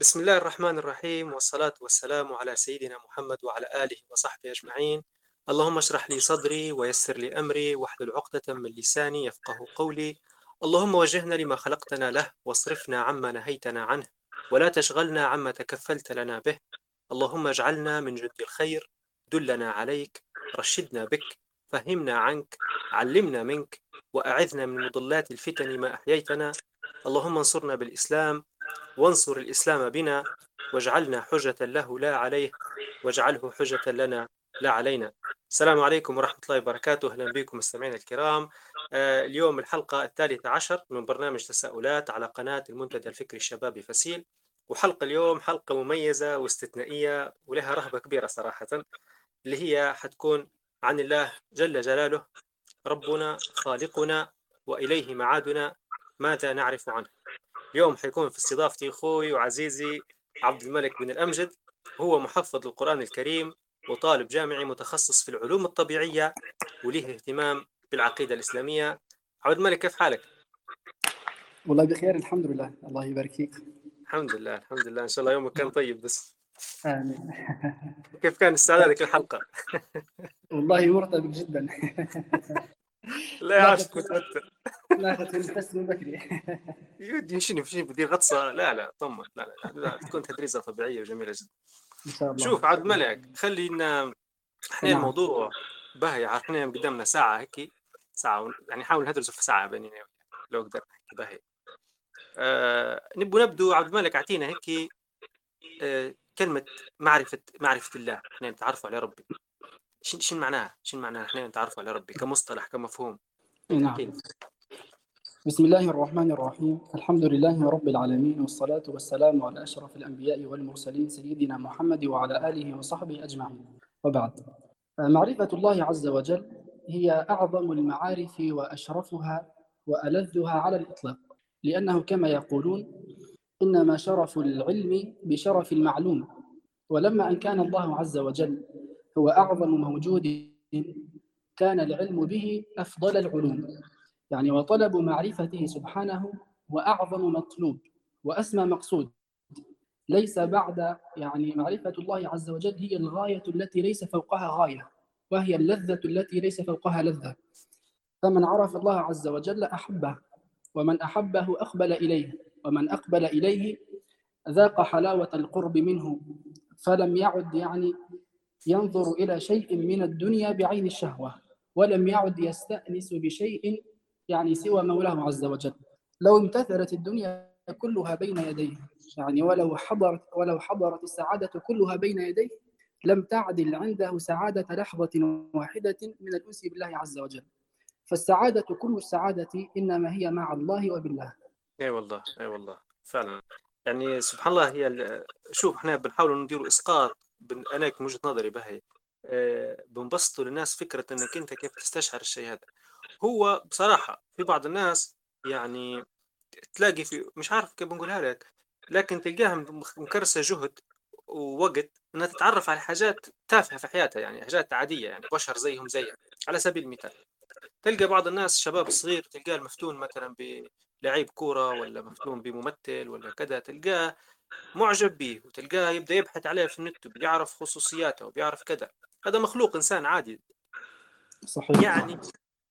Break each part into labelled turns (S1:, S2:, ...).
S1: بسم الله الرحمن الرحيم والصلاة والسلام على سيدنا محمد وعلى آله وصحبه أجمعين. اللهم اشرح لي صدري ويسر لي أمري واحلل عقدة من لساني يفقه قولي. اللهم وجهنا لما خلقتنا له واصرفنا عما نهيتنا عنه ولا تشغلنا عما تكفلت لنا به. اللهم اجعلنا من جند الخير دلنا عليك رشدنا بك فهمنا عنك علمنا منك وأعذنا من مضلات الفتن ما أحييتنا. اللهم انصرنا بالإسلام وانصر الإسلام بنا واجعلنا حجة له لا عليه واجعله حجة لنا لا علينا. السلام عليكم ورحمة الله وبركاته. أهلا بكم مستمعينا الكرام. آه، اليوم الحلقة الثالثة عشر من برنامج تساؤلات على قناة المنتدى الفكري الشبابي فسيل. وحلقة اليوم حلقة مميزة واستثنائية ولها رهبة كبيرة صراحة اللي هي حتكون عن الله جل جلاله ربنا خالقنا وإليه معادنا ماذا نعرف عنه؟ اليوم حيكون في استضافتي أخوي وعزيزي عبد الملك بن الأمجد. هو محفظ للقرآن الكريم وطالب جامعي متخصص في العلوم الطبيعية وله اهتمام بالعقيدة الإسلامية. عبد الملك كيف حالك؟
S2: والله بخير الحمد لله. الله يبارك فيك
S1: الحمد لله الحمد لله. إن شاء الله يومك كان طيب بس.
S2: آمين.
S1: كيف كان استعدادك للحلقة؟
S2: والله مرتبط جدا.
S1: لا يعرف متوتر
S2: لا من بكري.
S1: يودي شنو شنو بدي غطسة لا لا طمن. لا لا, لا تكون تدريسة طبيعية وجميلة جدا.
S2: إن شاء الله.
S1: شوف عبد الملك خلينا إحنا
S2: نعم.
S1: الموضوع باهي إحنا قدامنا ساعة هيك ساعة ون- يعني نحاول ندرسه في ساعة بيننا وبينك، لو قدرنا باهي. آه نبغى نبدو عبد الملك أعطينا هيك آه كلمة معرفة معرفة الله. إحنا نتعرفوا على ربي. شن شن معناها؟ شن معناها إحنا نتعرفوا على ربي؟ كمصطلح كمفهوم.
S2: نعم. بسم الله الرحمن الرحيم. الحمد لله رب العالمين والصلاة والسلام على أشرف الأنبياء والمرسلين سيدنا محمد وعلى آله وصحبه أجمعين. وبعد. معرفة الله عز وجل هي أعظم المعارف وأشرفها وألذها على الإطلاق. لأنه كما يقولون إنما شرف العلم بشرف المعلوم. ولما أن كان الله عز وجل هو أعظم موجود كان العلم به أفضل العلوم. يعني وطلب معرفته سبحانه وأعظم مطلوب وأسمى مقصود. ليس بعد يعني معرفة الله عز وجل هي الغاية التي ليس فوقها غاية وهي اللذة التي ليس فوقها لذة. فمن عرف الله عز وجل أحبه ومن أحبه أقبل إليه ومن أقبل إليه ذاق حلاوة القرب منه فلم يعد يعني ينظر إلى شيء من الدنيا بعين الشهوة ولم يعد يستأنس بشيء يعني سوى مولاه عز وجل. لو امتثلت الدنيا كلها بين يديه يعني ولو حضرت ولو حضرت السعادة كلها بين يديه لم تعدل عنده سعادة لحظة واحدة من الأنس بالله عز وجل. فالسعادة كل السعادة إنما هي مع الله وبالله.
S1: إي والله إي والله فعلا. يعني سبحان الله هي شوف إحنا بنحاول نديروا إسقاط بن... أنا من وجهه نظري بهي. بنبسطوا للناس فكرة إنك أنت كيف تستشعر الشيء هذا. هو بصراحة في بعض الناس يعني تلاقي في مش عارف كيف بنقولها لك لكن تلقاها مكرسة جهد ووقت إنها تتعرف على حاجات تافهة في حياتها يعني حاجات عادية يعني بشر زيهم زيك على سبيل المثال. تلقى بعض الناس شباب صغير تلقاه المفتون مثلا بلعيب كورة ولا مفتون بممثل ولا كذا تلقاه معجب به وتلقاه يبدأ يبحث عليه في النت وبيعرف خصوصياته وبيعرف كذا. هذا مخلوق إنسان عادي.
S2: صحيح.
S1: يعني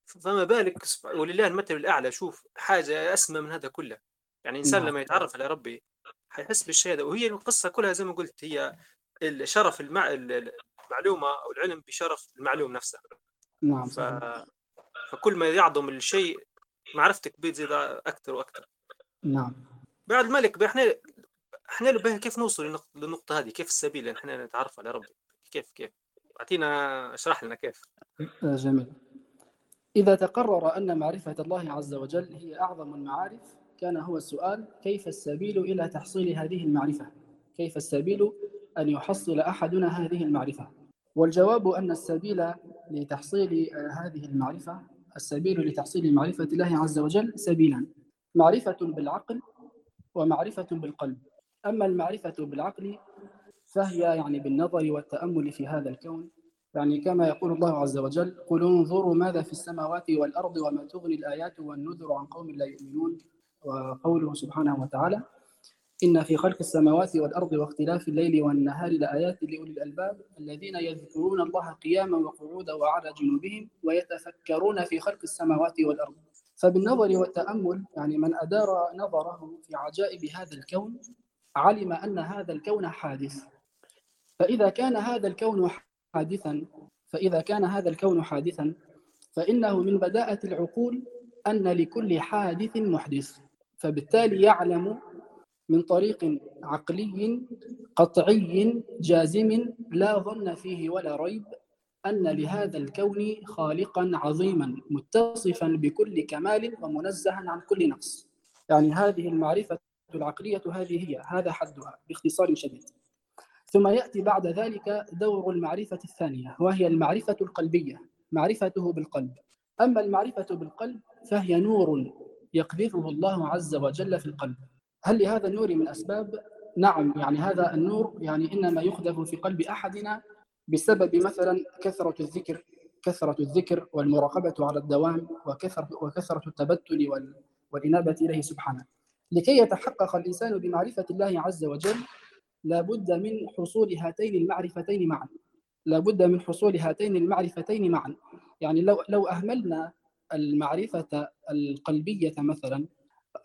S1: فما بالك ولله المثل الأعلى شوف حاجة أسمى من هذا كله. يعني إنسان
S2: نعم.
S1: لما يتعرف على ربي حيحس بالشيء هذا وهي القصة كلها زي ما قلت هي الشرف المع... المعلومة أو العلم بشرف المعلوم نفسه.
S2: نعم
S1: ف... فكل ما يعظم الشيء معرفتك بتزيد أكثر وأكثر.
S2: نعم.
S1: بعد الملك إحنا إحنا كيف نوصل للنق- للنقطة هذه؟ كيف السبيل إحنا نتعرف على ربي؟ كيف كيف؟ أعطينا اشرح لنا كيف.
S2: آه، جميل. إذا تقرر أن معرفة الله عز وجل هي أعظم المعارف كان هو السؤال كيف السبيل إلى تحصيل هذه المعرفة؟ كيف السبيل أن يحصل أحدنا هذه المعرفة؟ والجواب أن السبيل لتحصيل آه، هذه المعرفة السبيل لتحصيل معرفة الله عز وجل سبيلان معرفة بالعقل ومعرفة بالقلب. أما المعرفة بالعقل فهي يعني بالنظر والتأمل في هذا الكون. يعني كما يقول الله عز وجل قل انظروا ماذا في السماوات والأرض وما تغني الآيات والنذر عن قوم لا يؤمنون. وقوله سبحانه وتعالى إن في خلق السماوات والأرض واختلاف الليل والنهار لآيات لأولي الألباب الذين يذكرون الله قياما وقعودا وعلى جنوبهم ويتفكرون في خلق السماوات والأرض. فبالنظر والتأمل يعني من أدار نظره في عجائب هذا الكون علم أن هذا الكون حادث. فإذا كان هذا الكون حادثا فإذا كان هذا الكون حادثا فإنه من بداءة العقول أن لكل حادث محدث فبالتالي يعلم من طريق عقلي قطعي جازم لا ظن فيه ولا ريب أن لهذا الكون خالقا عظيما متصفا بكل كمال ومنزها عن كل نقص. يعني هذه المعرفة العقلية هذه هي هذا حدها باختصار شديد. ثم يأتي بعد ذلك دور المعرفة الثانية وهي المعرفة القلبية معرفته بالقلب. أما المعرفة بالقلب فهي نور يقذفه الله عز وجل في القلب. هل لهذا النور من أسباب؟ نعم يعني هذا النور يعني إنما يقذف في قلب أحدنا بسبب مثلا كثرة الذكر كثرة الذكر والمراقبة على الدوام وكثرة, وكثرة التبتل والإنابة إليه سبحانه. لكي يتحقق الإنسان بمعرفة الله عز وجل لابد من حصول هاتين المعرفتين معا. لابد من حصول هاتين المعرفتين معا. يعني لو لو أهملنا المعرفة القلبية مثلا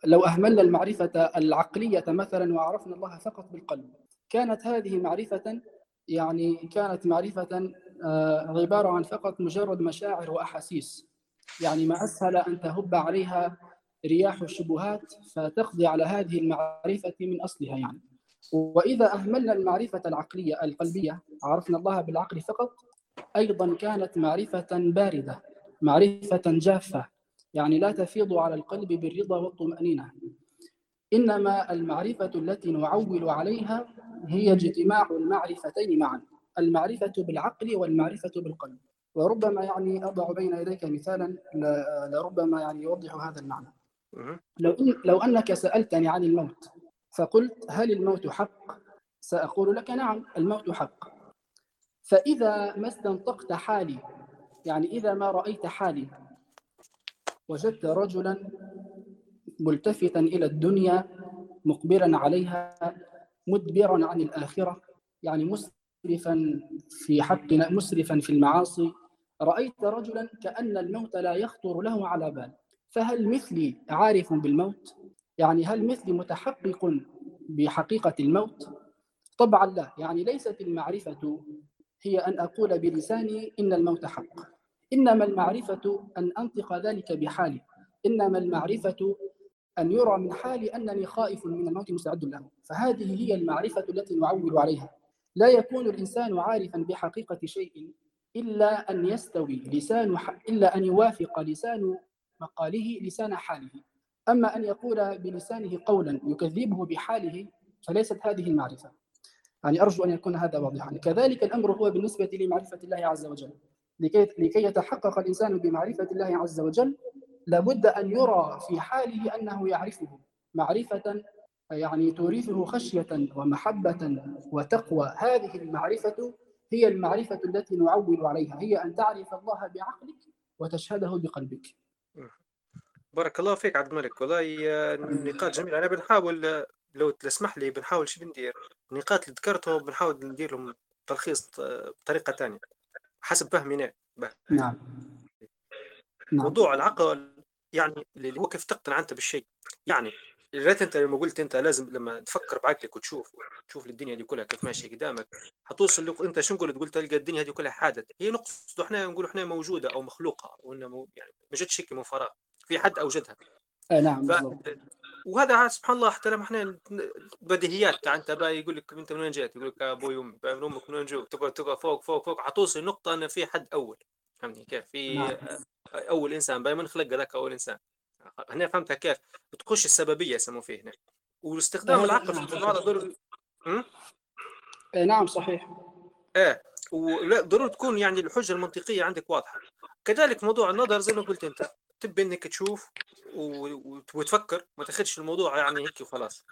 S2: لو أهملنا المعرفة العقلية مثلا وعرفنا الله فقط بالقلب كانت هذه معرفة يعني كانت معرفة آه، عبارة عن فقط مجرد مشاعر وأحاسيس. يعني ما أسهل أن تهب عليها رياح الشبهات فتقضي على هذه المعرفة من أصلها يعني. وإذا أهملنا المعرفة العقلية القلبية عرفنا الله بالعقل فقط أيضا كانت معرفة باردة معرفة جافة يعني لا تفيض على القلب بالرضا والطمأنينة. إنما المعرفة التي نعول عليها هي اجتماع المعرفتين معا المعرفة بالعقل والمعرفة بالقلب. وربما يعني أضع بين يديك مثالا لربما يعني يوضح هذا المعنى. لو إن لو أنك سألتني عن الموت فقلت هل الموت حق؟ سأقول لك نعم الموت حق. فإذا ما استنطقت حالي يعني إذا ما رأيت حالي وجدت رجلا ملتفتا إلى الدنيا مقبلا عليها مدبرا عن الآخرة يعني مسرفا في حقنا مسرفا في المعاصي رأيت رجلا كأن الموت لا يخطر له على بال. فهل مثلي عارف بالموت؟ يعني هل مثلي متحقق بحقيقة الموت؟ طبعا لا. يعني ليست المعرفة هي أن أقول بلساني إن الموت حق. إنما المعرفة أن أنطق ذلك بحالي. إنما المعرفة أن يرى من حالي أنني خائف من الموت مستعد له. فهذه هي المعرفة التي نعول عليها. لا يكون الإنسان عارفا بحقيقة شيء إلا أن يستوي لسان إلا أن يوافق لسان مقاله لسان حاله. أما أن يقول بلسانه قولا يكذبه بحاله فليست هذه المعرفة. يعني أرجو أن يكون هذا واضحا. كذلك الأمر هو بالنسبة لمعرفة الله عز وجل. لكي, لكي يتحقق الإنسان بمعرفة الله عز وجل لابد أن يرى في حاله أنه يعرفه. معرفة يعني تورثه خشية ومحبة وتقوى. هذه المعرفة هي المعرفة التي نعول عليها. هي أن تعرف الله بعقلك وتشهده بقلبك.
S1: بارك الله فيك عبد الملك. والله نقاط جميلة. أنا بنحاول لو تسمح لي بنحاول شو بندير النقاط اللي ذكرتهم بنحاول ندير لهم تلخيص بطريقة ثانية حسب فهمي نعم.
S2: نعم.
S1: موضوع العقل يعني اللي هو كيف تقتنع أنت بالشيء. يعني ريت أنت لما قلت أنت لازم لما تفكر بعقلك وتشوف تشوف الدنيا دي كلها كيف ماشية قدامك حتوصل لك أنت شو قلت قلت تلقى الدنيا دي كلها حادث. هي نقصد إحنا نقول إحنا موجودة أو مخلوقة وإنه مو يعني ما جتش هيك من فراغ. في حد أوجدها.
S2: آه نعم
S1: ف... وهذا سبحان الله حتى لما إحنا بديهيات. أنت بقى يقول لك أنت من وين جيت؟ يقول لك أبوي وامي أمك من وين جو؟ تقعد تقعد فوق فوق فوق. حتوصل نقطة ان في حد أول. فهمني كيف؟ في نعم. أول إنسان باي من خلق ذاك أول إنسان. هنا فهمتها كيف؟ تخش السببية يسموه فيه هنا. واستخدام نعم. العقل في الموضوع دور
S2: إيه، نعم صحيح.
S1: إيه. وضروري تكون يعني الحجة المنطقية عندك واضحة. كذلك موضوع النظر زي ما قلت أنت. تبي إنك تشوف وتفكر ما تاخذش الموضوع يعني هيك وخلاص.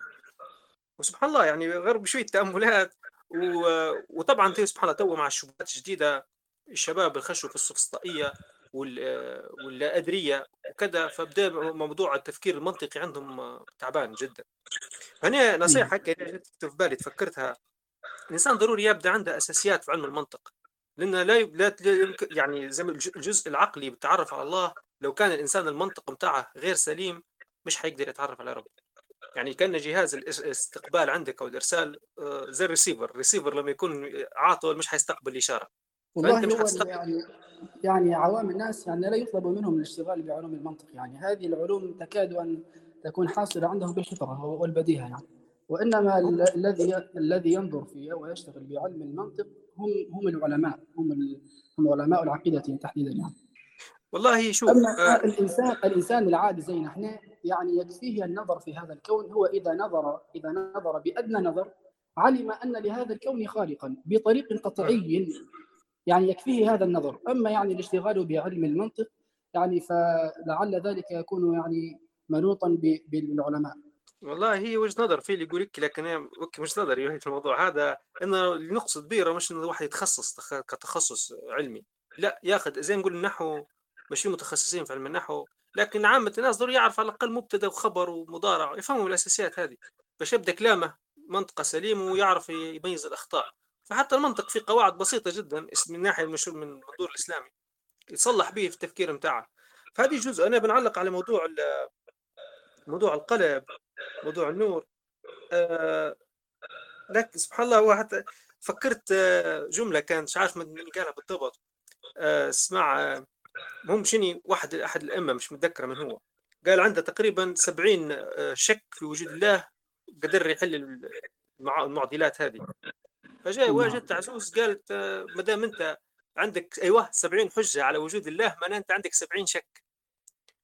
S1: وسبحان الله يعني غير بشوية تأملات و... وطبعا سبحان الله تو مع الشبهات الجديدة الشباب الخشوا في السفسطائية ولا أدرية وكذا فبدأ موضوع التفكير المنطقي عندهم تعبان جدا. هنا نصيحة جت في بالي تفكرتها. الإنسان ضروري يبدأ عنده أساسيات في علم المنطق. لأن لا لا يعني زي الجزء العقلي بالتعرف على الله لو كان الإنسان المنطق بتاعه غير سليم مش حيقدر يتعرف على ربه. يعني كأن جهاز الاستقبال عندك أو الإرسال آه، زي الريسيفر. الريسيفر لما يكون عاطل مش حيستقبل الاشاره
S2: والله مش هو يعني يعني عوام الناس يعني لا يطلب منهم الاشتغال بعلوم المنطق. يعني هذه العلوم تكاد أن تكون حاصلة عندهم بالفطرة والبديهة يعني. وإنما الذي الذي ينظر فيه ويشتغل بعلم المنطق هم هم العلماء هم هم علماء العقيدة تحديدا يعني.
S1: والله شوف
S2: أما آه الإنسان الإنسان العادي زينا إحنا يعني يكفيه النظر في هذا الكون هو إذا نظر إذا نظر بأدنى نظر علم أن لهذا الكون خالقا بطريق قطعي يعني يكفيه هذا النظر. أما يعني الاشتغال بعلم المنطق يعني فلعل ذلك يكون يعني منوطا بالعلماء.
S1: والله هي وجهة نظر في اللي يقول لك لكن مش نظري في الموضوع هذا إنه اللي نقصد بيره مش إنه الواحد يتخصص كتخصص علمي لا ياخذ زي نقول النحو مش في متخصصين في علم النحو لكن عامة الناس ضروري يعرف على الأقل مبتدأ وخبر ومضارع يفهموا الأساسيات هذه. باش يبدأ كلامه منطقة سليمة ويعرف يميز الأخطاء. فحتى المنطق في قواعد بسيطة جدا من ناحية المشهور من المنظور الإسلامي يصلح به في التفكير متاعه. فهذه جزء أنا بنعلق على موضوع موضوع القلب موضوع النور. آه لكن سبحان الله هو حتى فكرت آه، جملة كانت مش عارف من قالها بالضبط. آه اسمع آه المهم شني واحد أحد الأئمة مش متذكر من هو قال عنده تقريبا 70 آه، شك في وجود الله قدر يحل المعضلات هذه فجاء نعم. واجد عزوز قالت آه، ما دام أنت عندك أيوه 70 حجة على وجود الله معناه أنت عندك 70 شك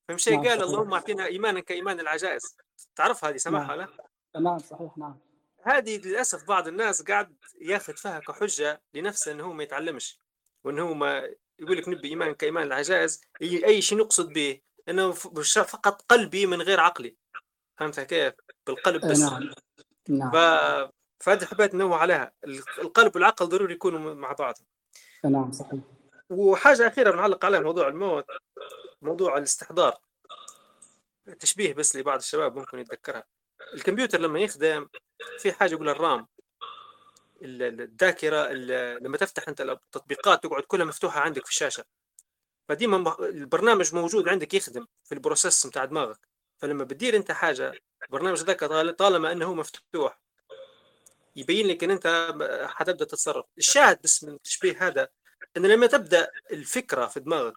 S1: فمشي نعم قال اللهم أعطينا ايمانا كإيمان العجائز تعرف هذه سمعها
S2: نعم. لا؟ نعم صحيح نعم
S1: هذه للأسف بعض الناس قاعد ياخذ فيها كحجة لنفسه إنه هو ما يتعلمش وإنه هو ما يقول لك نبي إيمان كإيمان العجائز أي شيء نقصد به انه فقط قلبي من غير عقلي. فهمت كيف؟ بالقلب بس.
S2: نعم نعم.
S1: فهذه حبيت ننوه عليها. القلب والعقل ضروري يكونوا مع بعض.
S2: نعم صحيح.
S1: وحاجة أخيرة بنعلق عليها موضوع الموت موضوع الاستحضار. تشبيه بس لبعض الشباب ممكن يتذكرها. الكمبيوتر لما يخدم في حاجة يقول الرام. الذاكرة لما تفتح أنت التطبيقات تقعد كلها مفتوحة عندك في الشاشة. فديما البرنامج موجود عندك يخدم في ال process بتاع دماغك. فلما بتدير أنت حاجة البرنامج ذاك طالما أنه مفتوح يبين لك إن أنت حتبدأ تتصرف. الشاهد بس من التشبيه هذا إن لما تبدأ الفكرة في دماغك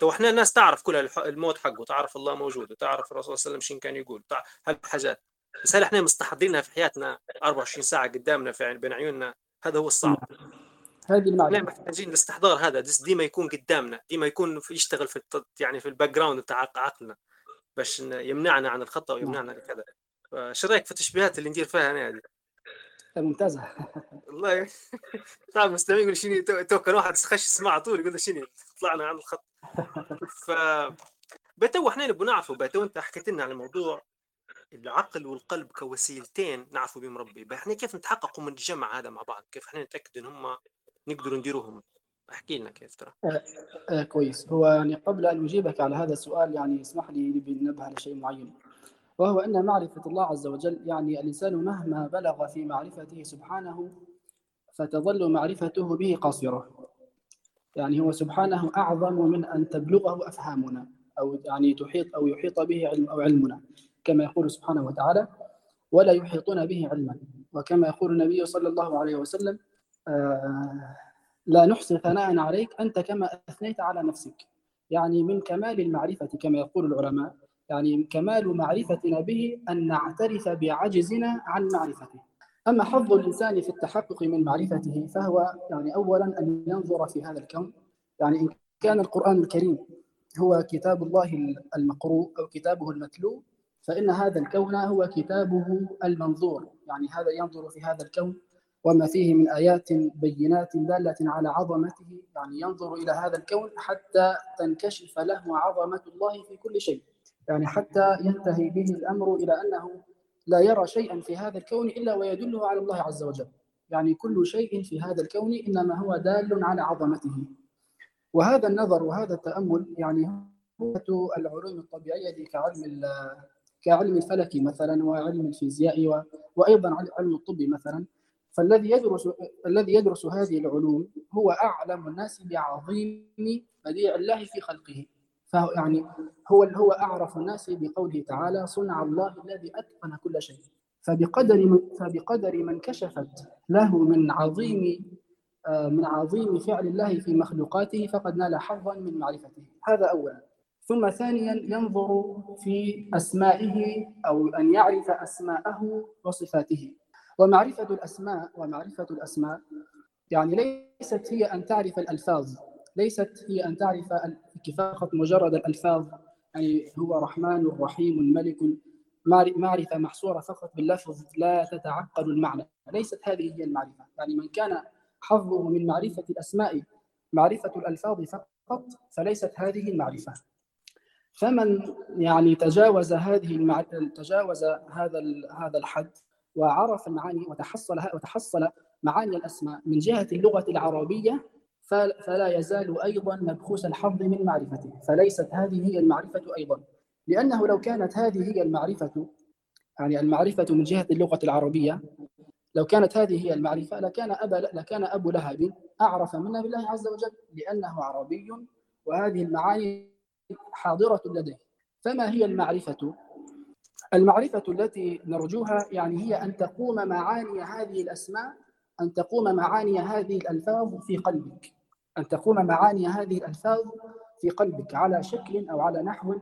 S1: تو إحنا الناس تعرف كل الموت حقه تعرف الله موجود وتعرف الرسول صلى الله عليه وسلم شين كان يقول هالحاجات. بس هل إحنا مستحضرينها في حياتنا 24 ساعة قدامنا في بين عيوننا. هذا هو الصعب.
S2: هذه المعلومة.
S1: محتاجين الاستحضار هذا ديما يكون قدامنا ديما يكون في يشتغل في يعني في ال background بتاع عقلنا باش يمنعنا عن الخطأ ويمنعنا كذا. فشو رأيك في التشبيهات اللي ندير فيها أنا هذه؟
S2: ممتازة.
S1: والله. تعرف مستمعين يقول شنو تو كان واحد خش يسمع على طول يقول شنو؟ طلعنا عن الخط ف بتو إحنا نبغى نعرفوا بتو أنت حكيت لنا عن الموضوع. العقل والقلب كوسيلتين نعرفوا بهم ربي. إحنا كيف نتحققوا من الجمع هذا مع بعض؟ كيف إحنا نتأكد إن هم نقدروا نديروهم؟ احكي لنا كيف ترى.
S2: آه آه كويس. هو يعني قبل أن أجيبك على هذا السؤال يعني اسمح لي نبه على شيء معين. وهو أن معرفة الله عز وجل يعني الإنسان مهما بلغ في معرفته سبحانه فتظل معرفته به قاصرة. يعني هو سبحانه أعظم من أن تبلغه أفهامنا أو يعني تحيط أو يحيط به علم أو علمنا. كما يقول سبحانه وتعالى ولا يحيطون به علما. وكما يقول النبي صلى الله عليه وسلم آه، لا نحصي ثناء عليك أنت كما أثنيت على نفسك. يعني من كمال المعرفة كما يقول العلماء يعني كمال معرفتنا به أن نعترف بعجزنا عن معرفته. أما حظ الإنسان في التحقق من معرفته فهو يعني أولا أن ينظر في هذا الكون. يعني إن كان القرآن الكريم هو كتاب الله المقروء أو كتابه المتلو فإن هذا الكون هو كتابه المنظور. يعني هذا ينظر في هذا الكون وما فيه من آيات بينات دالة على عظمته. يعني ينظر إلى هذا الكون حتى تنكشف له عظمة الله في كل شيء. يعني حتى ينتهي به الأمر إلى أنه لا يرى شيئا في هذا الكون إلا ويدله على الله عز وجل. يعني كل شيء في هذا الكون إنما هو دال على عظمته. وهذا النظر وهذا التأمل يعني هو العلوم الطبيعية كعلم كعلم الفلك مثلا وعلم الفيزياء وأيضا علم الطب مثلا. فالذي يدرس الذي يدرس هذه العلوم هو أعلم الناس بعظيم بديع الله في خلقه. فهو يعني هو هو أعرف الناس بقوله تعالى صنع الله الذي أتقن كل شيء فبقدر من فبقدر من كشفت له من عظيم آه، من عظيم فعل الله في مخلوقاته فقد نال حظا من معرفته. هذا أولا. ثم ثانيا ينظر في أسمائه أو أن يعرف أسماءه وصفاته. ومعرفة الأسماء ومعرفة الأسماء يعني ليست هي أن تعرف الألفاظ ليست هي أن تعرف فقط مجرد الألفاظ يعني هو رحمن رحيم ملك معرفة محصورة فقط باللفظ لا تتعقد المعنى. ليست هذه هي المعرفة. يعني من كان حظه من معرفة الأسماء معرفة الألفاظ فقط فليست هذه المعرفة. فمن يعني تجاوز هذه المع... تجاوز هذا هذا الحد وعرف المعاني وتحصل وتحصل معاني الأسماء من جهة اللغة العربية فلا يزال أيضا مبخوس الحظ من معرفته. فليست هذه هي المعرفة أيضا. لأنه لو كانت هذه هي المعرفة يعني المعرفة من جهة اللغة العربية لو كانت هذه هي المعرفة لكان ابا لكان أبو لهب أعرف منا بالله عز وجل لأنه عربي وهذه المعاني حاضرة لديه. فما هي المعرفة؟ المعرفة التي نرجوها يعني هي أن تقوم معاني هذه الأسماء أن تقوم معاني هذه الألفاظ في قلبك. أن تقوم معاني هذه الألفاظ في قلبك على شكل أو على نحو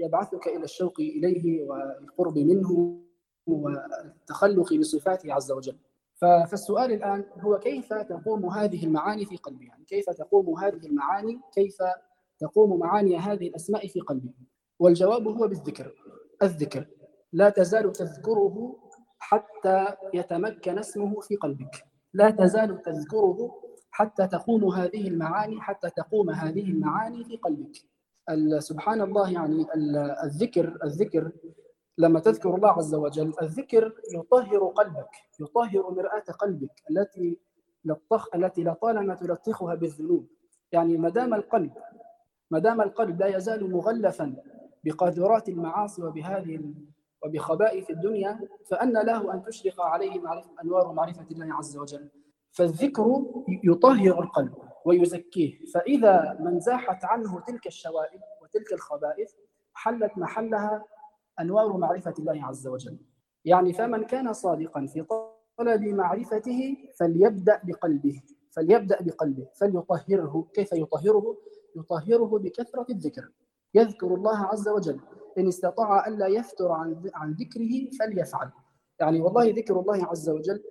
S2: يبعثك إلى الشوق إليه والقرب منه والتخلق بصفاته عز وجل. فالسؤال الآن هو كيف تقوم هذه المعاني في قلبي؟ يعني كيف تقوم هذه المعاني؟ كيف تقوم معاني هذه الأسماء في قلبي والجواب هو بالذكر. الذكر. لا تزال تذكره حتى يتمكن اسمه في قلبك. لا تزال تذكره حتى تقوم هذه المعاني حتى تقوم هذه المعاني في قلبك. سبحان الله يعني الذكر الذكر لما تذكر الله عز وجل الذكر يطهر قلبك يطهر مرآة قلبك التي التي لطالما تلطخها بالذنوب. يعني ما دام القلب ما دام القلب لا يزال مغلفا بقاذورات المعاصي وبهذه وبخبائث الدنيا فأن له أن تشرق عليه أنوار معرفة الله عز وجل. فالذكر يطهر القلب ويزكيه. فإذا من زاحت عنه تلك الشوائب وتلك الخبائث حلت محلها أنوار معرفة الله عز وجل. يعني فمن كان صادقا في طلب معرفته فليبدأ بقلبه فليبدأ بقلبه فليطهره. كيف يطهره؟ يطهره بكثرة الذكر. يذكر الله عز وجل. إن استطاع ألا يفتر عن عن ذكره فليفعل. يعني والله ذكر الله عز وجل.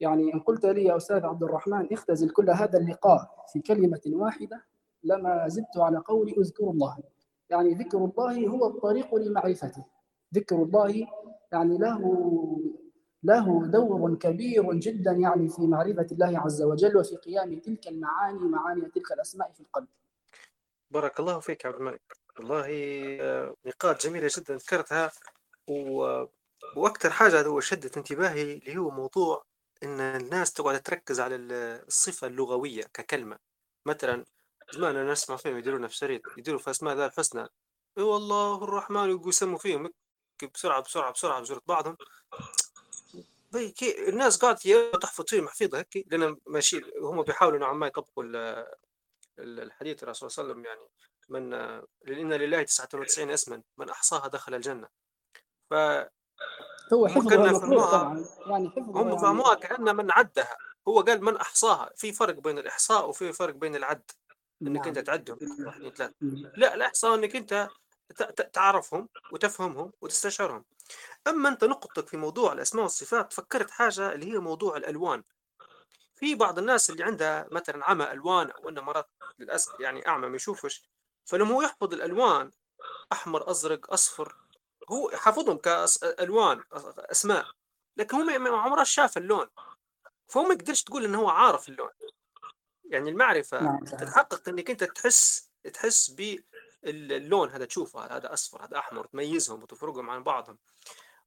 S2: يعني إن قلت لي يا أستاذ عبد الرحمن اختزل كل هذا اللقاء في كلمة واحدة لما زدت على قولي أذكر الله. يعني ذكر الله هو الطريق لمعرفته. ذكر الله يعني له له دور كبير جدا يعني في معرفة الله عز وجل وفي قيام تلك المعاني معاني تلك الأسماء في القلب.
S1: بارك الله فيك عبد الملك. والله آه، نقاط جميلة جدا ذكرتها و... وأكثر حاجة هو شدت انتباهي اللي هو موضوع إن الناس تقعد تركز على الصفة اللغوية ككلمة. مثلا زمان أنا نسمع فيهم يديرون في شريط يديروا في أسماء ذا الحسنى. إي والله الرحمن يسموا فيهم بسرعة بسرعة بسرعة بجرة بعضهم. الناس قاعد تحفظ فيهم حفيظة هيك لأن ماشي هم بيحاولوا نوعا ما يطبقوا الحديث الرسول صلى الله عليه وسلم يعني من إن لله 99 اسما من أحصاها دخل الجنة. ف
S2: هو حفظها طبعا يعني
S1: حفظها هم فهموها يعني... كأن من عدها. هو قال من أحصاها. في فرق بين الإحصاء وفي فرق بين العد إنك نعم. انت تعدهم. واحد ثلاثة. لا الإحصاء إنك أنت تعرفهم وتفهمهم وتستشعرهم. أما أنت نقطتك في موضوع الأسماء والصفات فكرت حاجة اللي هي موضوع الألوان. في بعض الناس اللي عندها مثلا عمى ألوان أو إنه مرات للأسف يعني أعمى ما يشوفش فلما هو يحفظ الألوان أحمر أزرق أصفر هو حافظهم كالوان أسماء لكن هو ما عمره شاف اللون فهو ما يقدرش تقول إنه هو عارف اللون. يعني المعرفة نعم تتحقق إنك أنت تحس تحس باللون هذا تشوفه هذا أصفر هذا أحمر تميزهم وتفرقهم عن بعضهم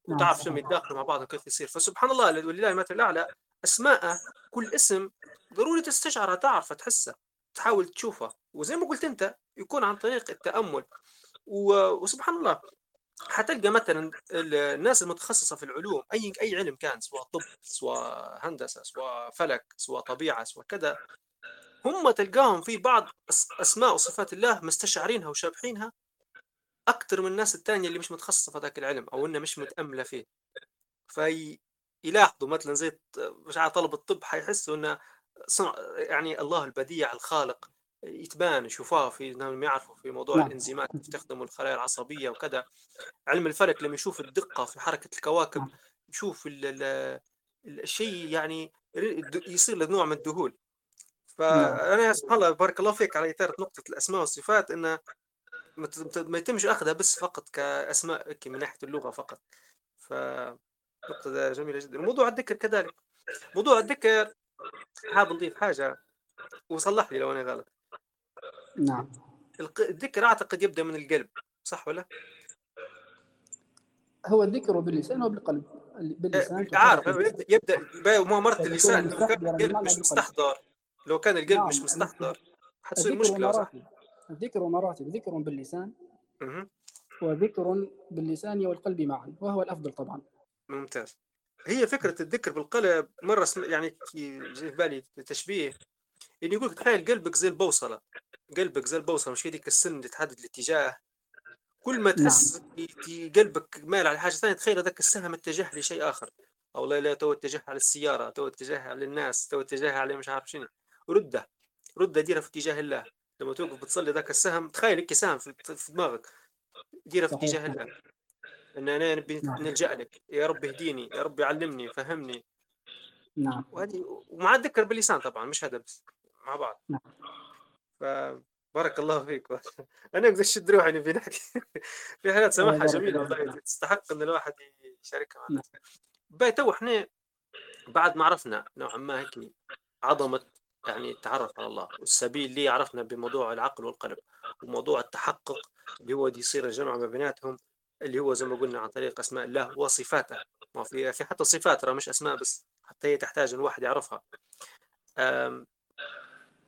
S1: نعم، وتعرف شو يتداخلوا مع بعضهم كيف يصير. فسبحان الله ولله المثل الأعلى أسماء كل اسم ضروري تستشعرها تعرفها تحسها تحاول تشوفها. وزي ما قلت أنت يكون عن طريق التأمل. وسبحان الله حتلقى مثلا الناس المتخصصة في العلوم أي أي علم كان سواء طب سواء هندسة سواء فلك سواء طبيعة سواء كذا هم تلقاهم في بعض أسماء وصفات الله مستشعرينها وشابحينها أكثر من الناس الثانية اللي مش متخصصة في ذاك العلم أو إنها مش متأملة فيه. في يلاحظوا مثلا زي مش عارف طلب الطب حيحسوا إنه صنع يعني الله البديع الخالق يتبان يشوفوها في إنهم يعرفوا في موضوع نعم. الإنزيمات يستخدموا الخلايا العصبية وكذا علم الفلك لما يشوف الدقة في حركة الكواكب نعم. يشوف الشيء يعني يصير له نوع من الذهول نعم. فأنا سبحان الله بارك الله فيك على إثارة نقطة الأسماء والصفات إنه ما يتمش أخذها بس فقط كأسماء من ناحية اللغة فقط ف نقطة جميلة جدا. موضوع الذكر كذلك. موضوع الذكر حاب نضيف حاجة وصلح لي لو أنا غلط.
S2: نعم.
S1: الذكر أعتقد يبدأ من القلب صح ولا؟
S2: هو الذكر باللسان وبالقلب.
S1: باللسان عارف يبدأ مرت اللسان لو كان القلب مش مستحضر لو كان القلب نعم. مش مستحضر حتصير مشكلة صح؟
S2: الذكر مراتب. ذكر باللسان وذكر باللسان والقلب معا وهو الأفضل طبعا.
S1: ممتاز. هي فكرة الذكر بالقلب مرة يعني في بالي تشبيه اللي يقول تخيل قلبك زي البوصلة. قلبك زي البوصلة مش هذيك السن اللي تحدد الاتجاه. كل ما. تحس نعم. قلبك مال على حاجة ثانية تخيل هذاك السهم اتجه لشيء آخر. أو لا لا تو اتجه على السيارة تو اتجه على الناس تو اتجه على مش عارف شنو. رده رده ديرها في اتجاه الله. لما توقف بتصلي ذاك السهم تخيل هيك سهم في دماغك. ديرها في اتجاه الله. إن أنا نبي نعم. نلجأ لك. يا رب اهديني يا رب علمني فهمني
S2: نعم.
S1: وهذه ومع الذكر باللسان طبعا مش هذا بس مع بعض.
S2: نعم.
S1: فبارك الله فيك. أنا أقدر أشد روحي نبي نحكي في حالات سماحة جميلة والله تستحق إن الواحد يشاركها مع الناس باي تو إحنا بعد ما عرفنا نوعا ما هيك عظمة يعني التعرف على الله والسبيل اللي عرفنا بموضوع العقل والقلب وموضوع التحقق اللي هو دي يصير الجمع ما بيناتهم. اللي هو زي ما قلنا عن طريق أسماء الله وصفاته. ما في في حتى صفات ترى مش أسماء بس حتى هي تحتاج الواحد يعرفها.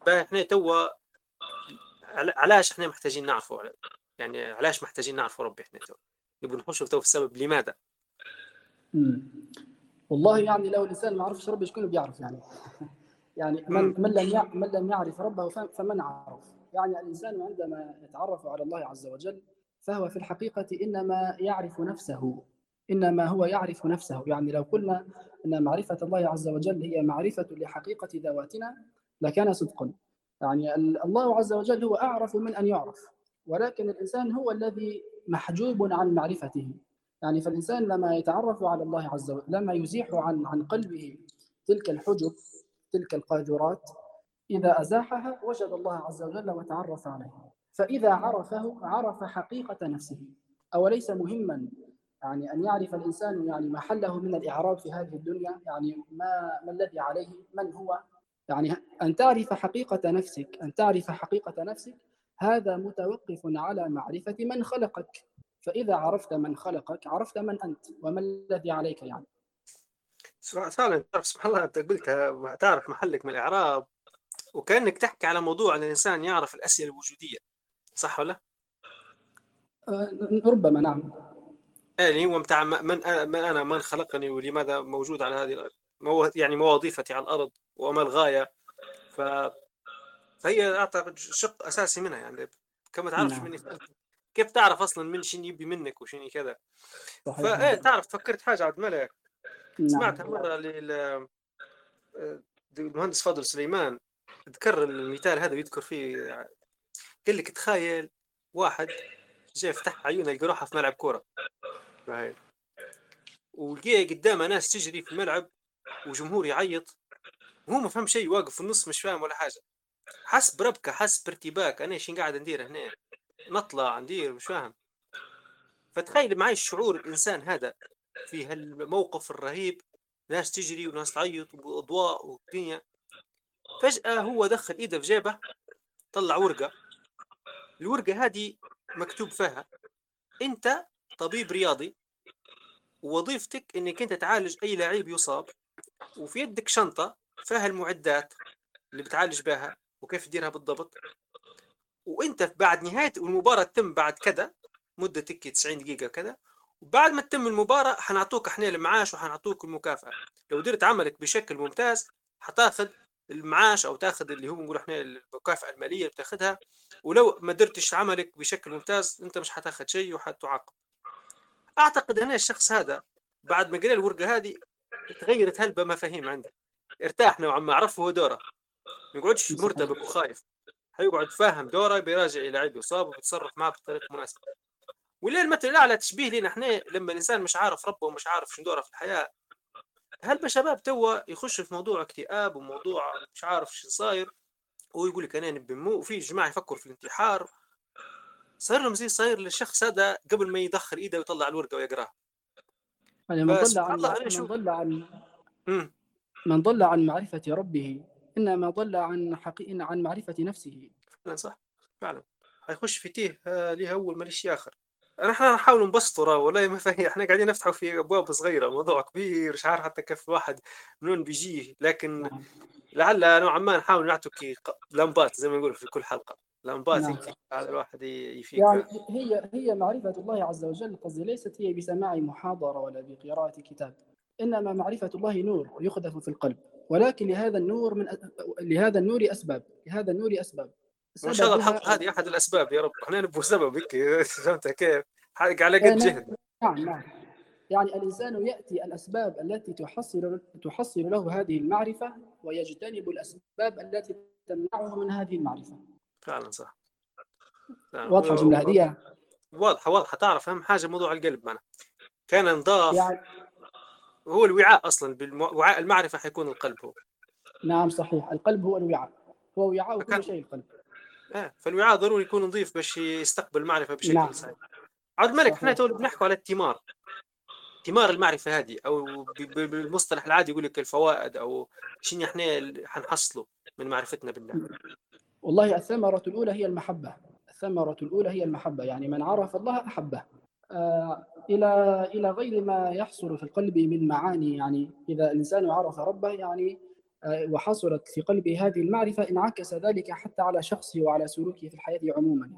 S1: إحنا توا علاش إحنا محتاجين نعرفوا يعني علاش محتاجين نعرفوا ربي إحنا توا نبغى نخش تو في السبب لماذا؟
S2: والله يعني لو الإنسان ما عرفش ربي شكون بيعرف يعني؟ يعني من من لم من لم يعرف ربه فمن عرف؟ يعني الإنسان عندما يتعرف على الله عز وجل فهو في الحقيقة إنما يعرف نفسه إنما هو يعرف نفسه. يعني لو قلنا أن معرفة الله عز وجل هي معرفة لحقيقة ذواتنا لكان صدقا. يعني الله عز وجل هو أعرف من أن يعرف ولكن الإنسان هو الذي محجوب عن معرفته. يعني فالإنسان لما يتعرف على الله عز وجل لما يزيح عن عن قلبه تلك الحجب تلك القاذورات إذا أزاحها وجد الله عز وجل وتعرف عليه. فإذا عرفه عرف حقيقة نفسه أوليس مهما؟ يعني أن يعرف الإنسان يعني محله من الإعراب في هذه الدنيا يعني ما ما الذي عليه؟ من هو؟ يعني أن تعرف حقيقة نفسك أن تعرف حقيقة نفسك هذا متوقف على معرفة من خلقك. فإذا عرفت من خلقك عرفت من أنت وما الذي عليك يعني.
S1: فعلا سبحان الله أنت قلت تعرف محلك من الإعراب وكأنك تحكي على موضوع أن الإنسان يعرف الأسئلة الوجودية. صح ولا؟
S2: أه، ربما نعم.
S1: هو بتاع من من أنا من خلقني ولماذا موجود على هذه الأرض؟ يعني ما وظيفتي على الأرض وما الغاية. ف فهي أعتقد شق أساسي منها يعني. كما تعرف نعم. مني كيف تعرف أصلا من شنو يبي منك وشنو كذا؟ فايه تعرف فكرت حاجة عبد الملك؟ نعم. سمعتها مرة لل المهندس فاضل سليمان. ذكر المثال هذا ويذكر فيه قال لك تخيل واحد جاي فتح عيونه يلقى روحه في ملعب كورة. ولقيه قدامه ناس تجري في الملعب وجمهور يعيط. وهو ما فهم شيء واقف في النص مش فاهم ولا حاجة. حس بربكة حس بارتباك. أنا إيش قاعد ندير هنا؟ نطلع ندير مش فاهم. فتخيل معي الشعور الإنسان هذا في هالموقف الرهيب. ناس تجري وناس تعيط وأضواء ودنيا فجأة هو دخل إيده في جيبه طلع ورقة. الورقة هذه مكتوب فيها. أنت طبيب رياضي ووظيفتك إنك أنت تعالج أي لعيب يصاب وفي يدك شنطة فيها المعدات اللي بتعالج بها وكيف تديرها بالضبط. وأنت بعد نهاية المباراة تتم بعد كذا مدة تكي 90 دقيقة كذا وبعد ما تتم المباراة حنعطوك إحنا المعاش وحنعطوك المكافأة. لو درت عملك بشكل ممتاز حتاخذ المعاش أو تاخذ اللي هو نقول إحنا المكافاه المالية بتاخذها ولو ما درتش عملك بشكل ممتاز أنت مش حتاخذ شيء وحتعاقب. أعتقد هنا الشخص هذا بعد ما قرأ الورقة هذه تغيرت هلبة مفاهيم عنده ارتاح نوعا ما عرف هو دوره. ما يقعدش مرتبك وخايف. حيقعد فاهم دوره بيراجع إلى عيب يصاب وبيتصرف معه بطريقة مناسبة. وليه المثل الأعلى تشبيه لنا إحنا لما الإنسان مش عارف ربه ومش عارف شنو دوره في الحياة هل شباب توا يخش في موضوع اكتئاب وموضوع مش عارف شو صاير ويقول لك أنا نبي مو وفي جماعة يفكروا في الانتحار صاير لهم زي صاير للشخص هذا قبل ما يدخل إيده ويطلع الورقة ويقرأها.
S2: يعني من ضل عن من ضل عن من ضل عن معرفة ربه إنما ضل عن حقيقة عن معرفة نفسه.
S1: فعلا صح فعلا. حيخش في تيه آه ليه أول ماليش آخر إحنا نحاول نبسطه ولا ما فهي إحنا قاعدين نفتحوا في أبواب صغيرة موضوع كبير مش عارف حتى كيف الواحد منين بيجيه لكن نعم. لعل نوعا ما نحاول نعطيك لمبات زي ما نقول في كل حلقة لمبات نعم. هذا الواحد يفيك
S2: يعني هي هي معرفة الله عز وجل قصدي ليست هي بسماع محاضرة ولا بقراءة كتاب إنما معرفة الله نور يخذف في القلب ولكن لهذا النور من لهذا النور أسباب لهذا النور أسباب
S1: ما شاء الله الحلقة هذه أحد الأسباب يا رب. إحنا نبغى سبب هيك فهمت كيف؟ على قد جهد
S2: نعم نعم. يعني الإنسان يأتي الأسباب التي تحصل تحصل له هذه المعرفة ويجتنب الأسباب التي تمنعه من هذه المعرفة.
S1: فعلا صح.
S2: واضحة الجملة هذه؟
S1: واضحة واضحة. تعرف أهم حاجة موضوع القلب معنا. كان نضاف يعني هو الوعاء أصلا بالوعاء المعرفة حيكون القلب هو.
S2: نعم صحيح. القلب هو الوعاء. هو وعاء كل شيء القلب.
S1: آه فالوعاء ضروري يكون نظيف باش يستقبل المعرفة بشكل نعم. سهل عبد الملك إحنا تو بنحكوا على الثمار ثمار المعرفة هذه أو بالمصطلح العادي يقول لك الفوائد أو شنو إحنا حنحصله من معرفتنا بالله.
S2: والله الثمرة الأولى هي المحبة. الثمرة الأولى هي المحبة يعني من عرف الله أحبه. آه إلى إلى غير ما يحصل في القلب من معاني يعني إذا الإنسان عرف ربه يعني وحصلت في قلبه هذه المعرفة انعكس ذلك حتى على شخصه وعلى سلوكه في الحياة عموما.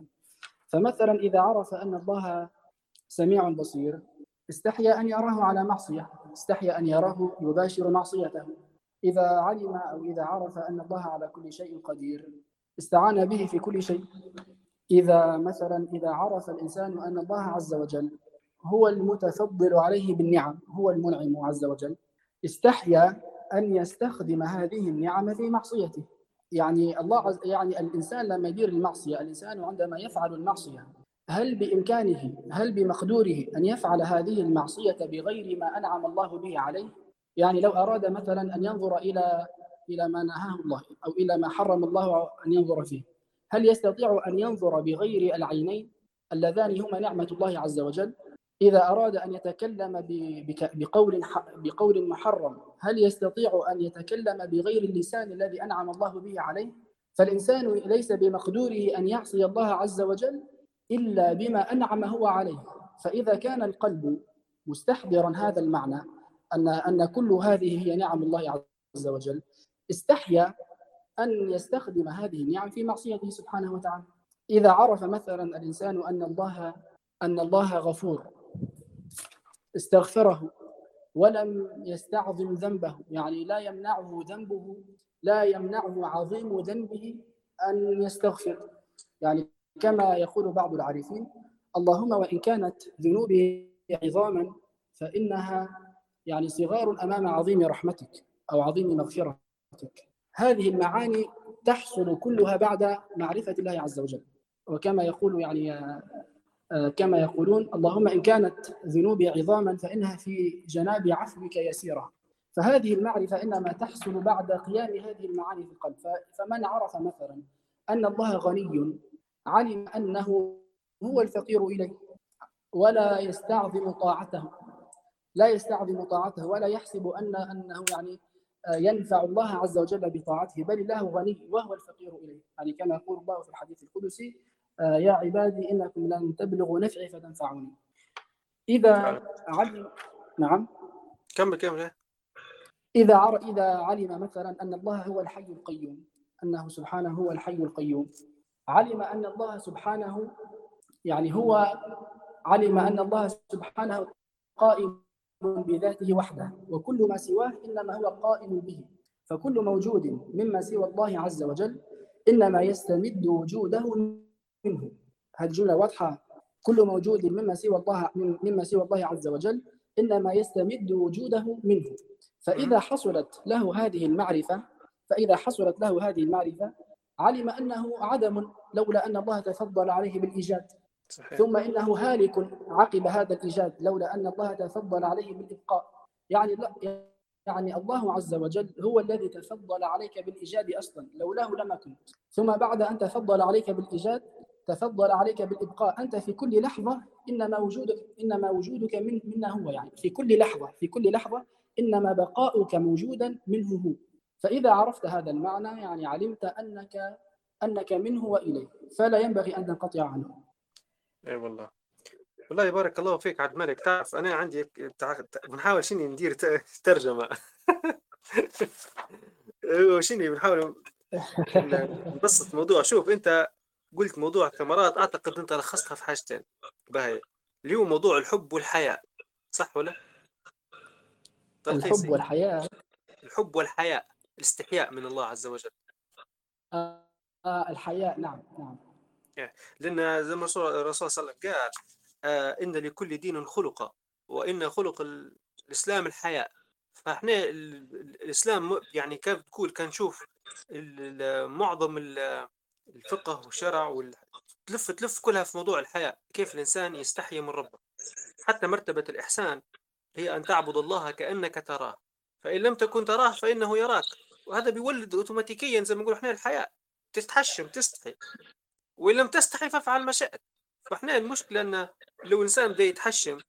S2: فمثلا إذا عرف أن الله سميع بصير استحيا أن يراه على معصية استحيا أن يراه يباشر معصيته إذا علم أو إذا عرف أن الله على كل شيء قدير استعان به في كل شيء إذا مثلا إذا عرف الإنسان أن الله عز وجل هو المتفضل عليه بالنعم هو المنعم عز وجل استحيا أن يستخدم هذه النعم في معصيته يعني الله عز يعني الإنسان لما يدير المعصية الإنسان عندما يفعل المعصية هل بإمكانه هل بمقدوره أن يفعل هذه المعصية بغير ما أنعم الله به عليه؟ يعني لو أراد مثلا أن ينظر إلى إلى ما نهاه الله أو إلى ما حرم الله أن ينظر فيه هل يستطيع أن ينظر بغير العينين اللذان هما نعمة الله عز وجل إذا أراد أن يتكلم بقول بقول محرم هل يستطيع أن يتكلم بغير اللسان الذي أنعم الله به عليه؟ فالإنسان ليس بمقدوره أن يعصي الله عز وجل إلا بما أنعم هو عليه فإذا كان القلب مستحضرا هذا المعنى أن أن كل هذه هي نعم الله عز وجل استحيا أن يستخدم هذه النعم في معصيته سبحانه وتعالى إذا عرف مثلا الإنسان أن الله أن الله غفور استغفره ولم يستعظم ذنبه. يعني لا يمنعه ذنبه لا يمنعه عظيم ذنبه أن يستغفر. يعني كما يقول بعض العارفين اللهم وإن كانت ذنوبي عظاما فإنها يعني صغار أمام عظيم رحمتك أو عظيم مغفرتك. هذه المعاني تحصل كلها بعد معرفة الله عز وجل. وكما يقول يعني كما يقولون اللهم إن كانت ذنوبي عظاما فإنها في جناب عفوك يسيرة. فهذه المعرفة إنما تحصل بعد قيام هذه المعاني في القلب فمن عرف مثلا أن الله غني علم أنه هو الفقير إليه ولا يستعظم طاعته لا يستعظم طاعته ولا يحسب أن أنه يعني آه، ينفع الله عز وجل بطاعته بل الله غني وهو الفقير إليه. يعني كما يقول الله في الحديث القدسي آه، يا عبادي إنكم لن تبلغوا نفعي فتنفعوني. إذا علم نعم.
S1: كمل كمل.
S2: إذا عر... إذا علم مثلا أن الله هو الحي القيوم أنه سبحانه هو الحي القيوم. علم أن الله سبحانه يعني هو علم أن الله سبحانه قائم بذاته وحده وكل ما سواه إنما هو قائم به. فكل موجود مما سوى الله عز وجل إنما يستمد وجوده منه. هذه الجملة واضحة؟ كل موجود مما سوى الله مما سوى الله عز وجل إنما يستمد وجوده منه. فإذا حصلت له هذه المعرفة فإذا حصلت له هذه المعرفة علم أنه عدم لولا أن الله تفضل عليه بالإيجاد. صحيح. ثم إنه هالك عقب هذا الإيجاد لولا أن الله تفضل عليه بالإبقاء. يعني لا يعني الله عز وجل هو الذي تفضل عليك بالإيجاد أصلا لولاه لما كنت. ثم بعد أن تفضل عليك بالإيجاد تفضل عليك بالإبقاء. أنت في كل لحظة إنما وجودك إنما وجودك من منا هو يعني. في كل لحظة في كل لحظة إنما بقاؤك موجودا منه هو. فإذا عرفت هذا المعنى يعني علمت أنك أنك منه وإليه. فلا ينبغي أن تنقطع عنه.
S1: إي والله. والله بارك الله فيك عبد الملك. تعرف أنا عندي بنحاول شنو ندير ترجمة. شنو بنحاول نبسط الموضوع. شوف أنت قلت موضوع الثمرات أعتقد إنت لخصتها في حاجتين. باهي. اللي هو موضوع الحب والحياء صح ولا؟
S2: الحب والحياء
S1: الحب والحياء الاستحياء من الله عز وجل.
S2: آه, آه الحياء نعم نعم.
S1: لأن زي ما الرسول صلى الله عليه وسلم قال آه إن لكل دين خلقه وإن خلق الإسلام الحياء فإحنا الإسلام يعني كيف تقول؟ كان نشوف معظم الفقه والشرع تلف تلف كلها في موضوع الحياة كيف الإنسان يستحي من ربه. حتى مرتبة الإحسان هي أن تعبد الله كأنك تراه. فإن لم تكن تراه فإنه يراك. وهذا بيولد أوتوماتيكيا زي ما نقول إحنا الحياة. تتحشم تستحي. وإن لم تستحي فافعل ما شئت. فإحنا المشكلة أن لو الإنسان بده يتحشم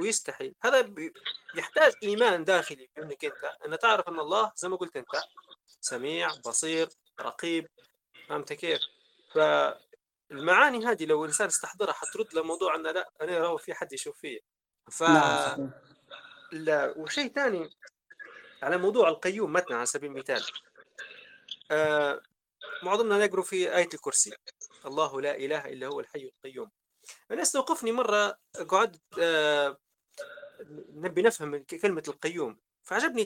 S1: ويستحي هذا يحتاج إيمان داخلي. منك أنت أن تعرف أن الله زي ما قلت أنت سميع بصير رقيب فهمت كيف؟ فالمعاني هذه لو الإنسان استحضرها حترد له موضوع انه لا أنا راهو في حد يشوف فيا. ف نعم، لا وشيء ثاني على موضوع القيوم مثلا على سبيل المثال. آه معظمنا نقرا في آية الكرسي. الله لا إله إلا هو الحي القيوم. أنا استوقفني مرة قعدت آه نبي نفهم كلمة القيوم. فعجبني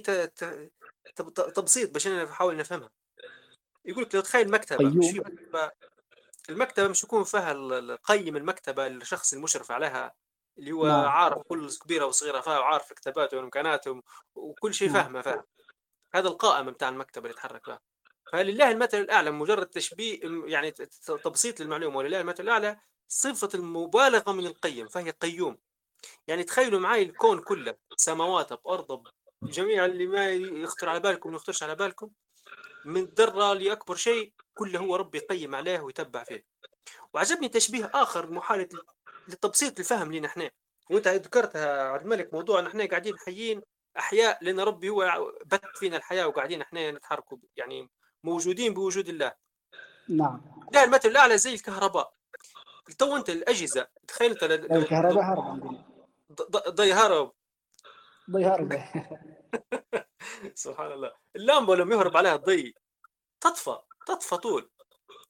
S1: تبسيط باش أنا أحاول نفهمها. يقول لك لو تخيل مكتبة مش في مكتبة المكتبة مش يكون فيها القيم المكتبة الشخص المشرف عليها اللي هو نعم. عارف كل كبيرة وصغيرة فيها وعارف كتاباته وامكاناته وكل شيء نعم. فاهمة فاهم هذا القائم بتاع المكتبة اللي يتحرك فيها فلله المثل الأعلى مجرد تشبيه يعني تبسيط للمعلومة ولله المثل الأعلى صفة المبالغة من القيم فهي قيوم يعني تخيلوا معي الكون كله سماواته بأرضه جميع اللي ما يخطر على بالكم يخطرش على بالكم من ذره لاكبر شيء كله هو ربي يقيم عليه ويتبع فيه. وعجبني تشبيه آخر محاولة لتبسيط الفهم لنا إحنا. وأنت ذكرتها عبد الملك موضوع ان إحنا قاعدين حيين أحياء لأن ربي هو بث فينا الحياة وقاعدين إحنا نتحركوا يعني موجودين بوجود الله.
S2: نعم.
S1: لا المثل الأعلى زي الكهرباء. تو أنت الأجهزة تخيل انت
S2: الكهرباء هرب
S1: ضي هرب
S2: ضي هرب
S1: سبحان الله. اللامبه لما يهرب عليها الضي تطفى تطفى طول.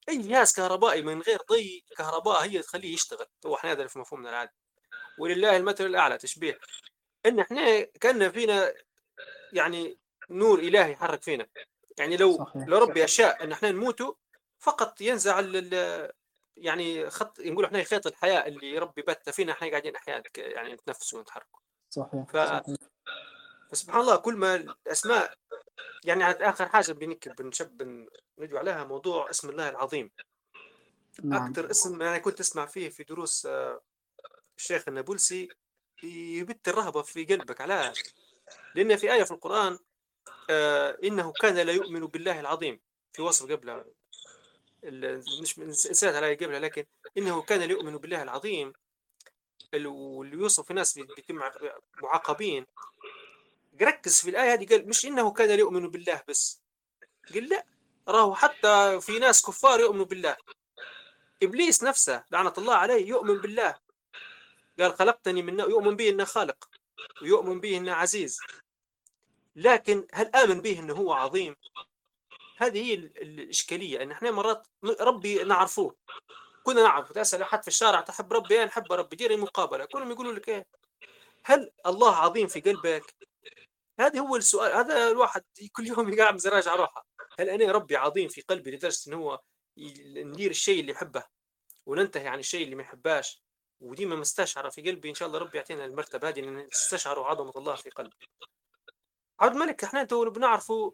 S1: أي جهاز كهربائي من غير ضي كهرباء هي تخليه يشتغل. هو إحنا هذا في مفهومنا العادي. ولله المثل الأعلى تشبيه. إن إحنا كأن فينا يعني نور إلهي يحرك فينا. يعني لو صحيح. لو ربي اشاء إن إحنا نموتوا فقط ينزع يعني خط نقول إحنا خيط الحياة اللي ربي بث فينا إحنا قاعدين أحيانا يعني نتنفسوا ونتحركوا.
S2: صحيح,
S1: ف... صحيح. فسبحان الله كل ما الأسماء يعني آخر حاجة بنكتب بنشب ندعو عليها موضوع اسم الله العظيم. نعم. أكثر اسم أنا يعني كنت أسمع فيه في دروس آه، الشيخ النابلسي يبت الرهبة في قلبك على لأن في آية في القرآن آه، إنه كان لا يؤمن بالله العظيم. في وصف قبلها مش نسيت على قبلها لكن إنه كان لا يؤمن بالله العظيم واللي يوصف الناس بيتم معاقبين. ركز في الآية هذه قال مش إنه كان يؤمن بالله بس. قال لا راه حتى في ناس كفار يؤمنوا بالله. إبليس نفسه لعنة الله عليه يؤمن بالله. قال خلقتني من يؤمن به إنه خالق ويؤمن به إنه عزيز. لكن هل آمن به إنه هو عظيم؟ هذه هي الإشكالية أن إحنا مرات ربي نعرفوه. كنا نعرف تسأل أحد في الشارع تحب ربي؟ أنا أحب ربي. ديري مقابلة كلهم يقولوا لك إيه. هل الله عظيم في قلبك؟ هذا هو السؤال هذا الواحد كل يوم يقعد مزراج على روحه هل أنا ربي عظيم في قلبي لدرجة إنه هو ندير الشيء اللي يحبه وننتهي عن الشيء اللي ما يحباش وديما مستشعرة في قلبي إن شاء الله ربي يعطينا المرتبة هذه ان نستشعروا عظمة الله في قلبي. عبد الملك إحنا تو بنعرفوا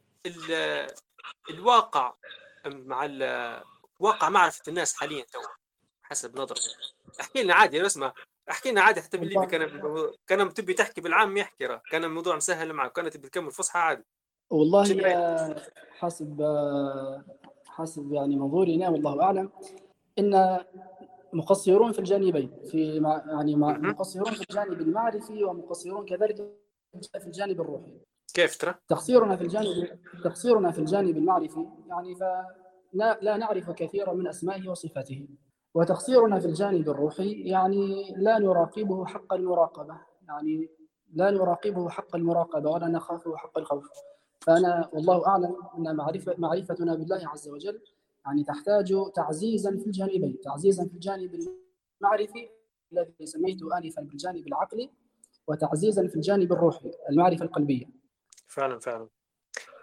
S1: الواقع مع واقع معرفة الناس حاليا تو حسب نظرتي. احكي لنا عادي اسمع. أحكي لنا عادي حتى بالليبي كان كان تبي تحكي بالعام يحكي كان الموضوع مسهل معك كانت تبي تكمل فصحى عادي.
S2: والله حسب حسب يعني منظوري أنا والله أعلم. إن مقصرون في الجانبين في يعني مقصرون في الجانب المعرفي ومقصرون كذلك في الجانب الروحي.
S1: كيف ترى؟
S2: تقصيرنا في الجانب تقصيرنا في الجانب المعرفي يعني فلا لا نعرف كثيرا من أسمائه وصفاته. وتقصيرنا في الجانب الروحي يعني لا نراقبه حق المراقبة. يعني لا نراقبه حق المراقبة ولا نخافه حق الخوف. فأنا والله أعلم أن معرفه معرفتنا بالله عز وجل يعني تحتاج تعزيزا في الجانبين. تعزيزا في الجانب المعرفي الذي سميته انفا بالجانب العقلي وتعزيزا في الجانب الروحي المعرفة القلبية.
S1: فعلا فعلا.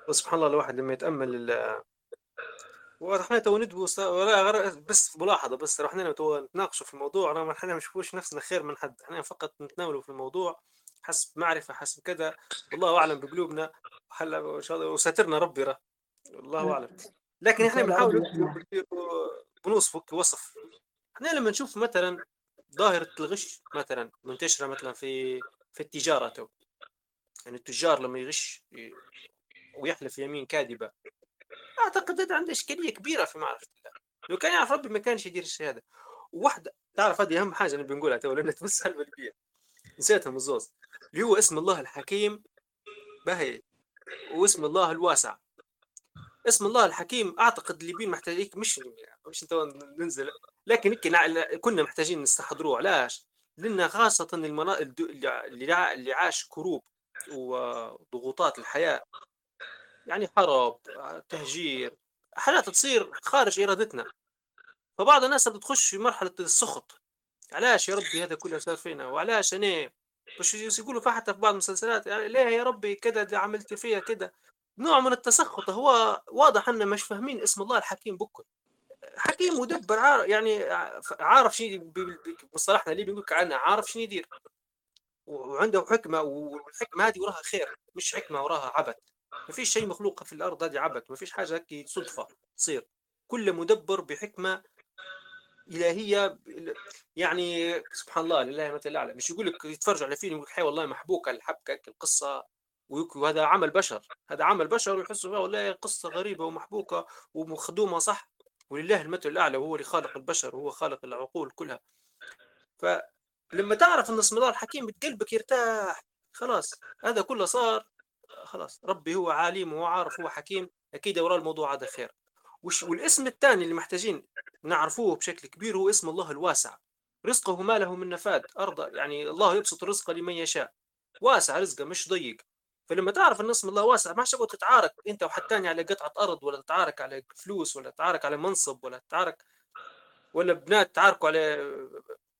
S1: سبحان الله الواحد لما يتأمل وإحنا تو ندبوا بس ملاحظة بس رحنا تو نتناقشوا في الموضوع. انا إحنا ما نشوفوش نفسنا خير من حد. إحنا فقط نتناولوا في الموضوع. حسب معرفة حسب كذا. والله أعلم بقلوبنا. إن شاء الله وساترنا ربي راه الله أعلم. لكن إحنا بنحاول بنوصف وصف. إحنا لما نشوف مثلا ظاهرة الغش مثلا منتشرة مثلا في في التجارة تو. يعني التجار لما يغش ويحلف يمين كاذبة. أعتقد هذا عنده إشكالية كبيرة في معرفة الله. لو كان يعرف ربي ما كانش يدير الشيء هذا وواحده تعرف هذه أهم حاجة أنا بنقولها تو لأن تمس البلبيه نسيتها من الزوز. اللي هو اسم الله الحكيم باهي. واسم الله الواسع. اسم الله الحكيم أعتقد اللي بين محتاجين مش مش انت ننزل. لكن كنا محتاجين نستحضروه. علاش؟ لأن خاصة المناطق اللي عاش كروب وضغوطات الحياة يعني حرب تهجير حالات تصير خارج إرادتنا. فبعض الناس بتخش في مرحلة السخط علاش يا ربي هذا كله صار فينا وعلاش أنا؟ مش يقولوا حتى في بعض المسلسلات يعني ليه يا ربي كذا عملت فيها كذا نوع من التسخط هو واضح ان مش فاهمين اسم الله الحكيم بكل. حكيم مدبر عارف يعني عارف شيء بمصطلحنا اللي بنقول عنه عارف شنو يدير. وعنده حكمة والحكمة هذه وراها خير مش حكمة وراها عبث. ما فيش شيء مخلوق في الأرض هذه عبث ما فيش حاجة هيك صدفة تصير. كل مدبر بحكمة إلهية يعني سبحان الله لله مثل الأعلى. مش يقول لك يتفرج على فيلم يقول لك والله محبوكه الحبكه القصة وهذا عمل بشر. هذا عمل بشر ويحسوا والله قصة غريبة ومحبوكة ومخدومة صح؟ ولله المثل الأعلى وهو اللي خالق البشر وهو خالق العقول كلها. فلما تعرف أن اسم الله الحكيم بتقلبك يرتاح خلاص. هذا كله صار خلاص ربي هو عالم وهو عارف هو حكيم أكيد وراه الموضوع هذا خير. وش والاسم الثاني اللي محتاجين نعرفوه بشكل كبير هو اسم الله الواسع. رزقه ما له من نفاد أرض يعني الله يبسط الرزق لمن يشاء. واسع رزقه مش ضيق. فلما تعرف إن اسم الله واسع ما تبغى تتعارك أنت وحد ثاني على قطعة أرض ولا تتعارك على فلوس ولا تتعارك على منصب ولا تتعارك ولا بنات تعاركوا على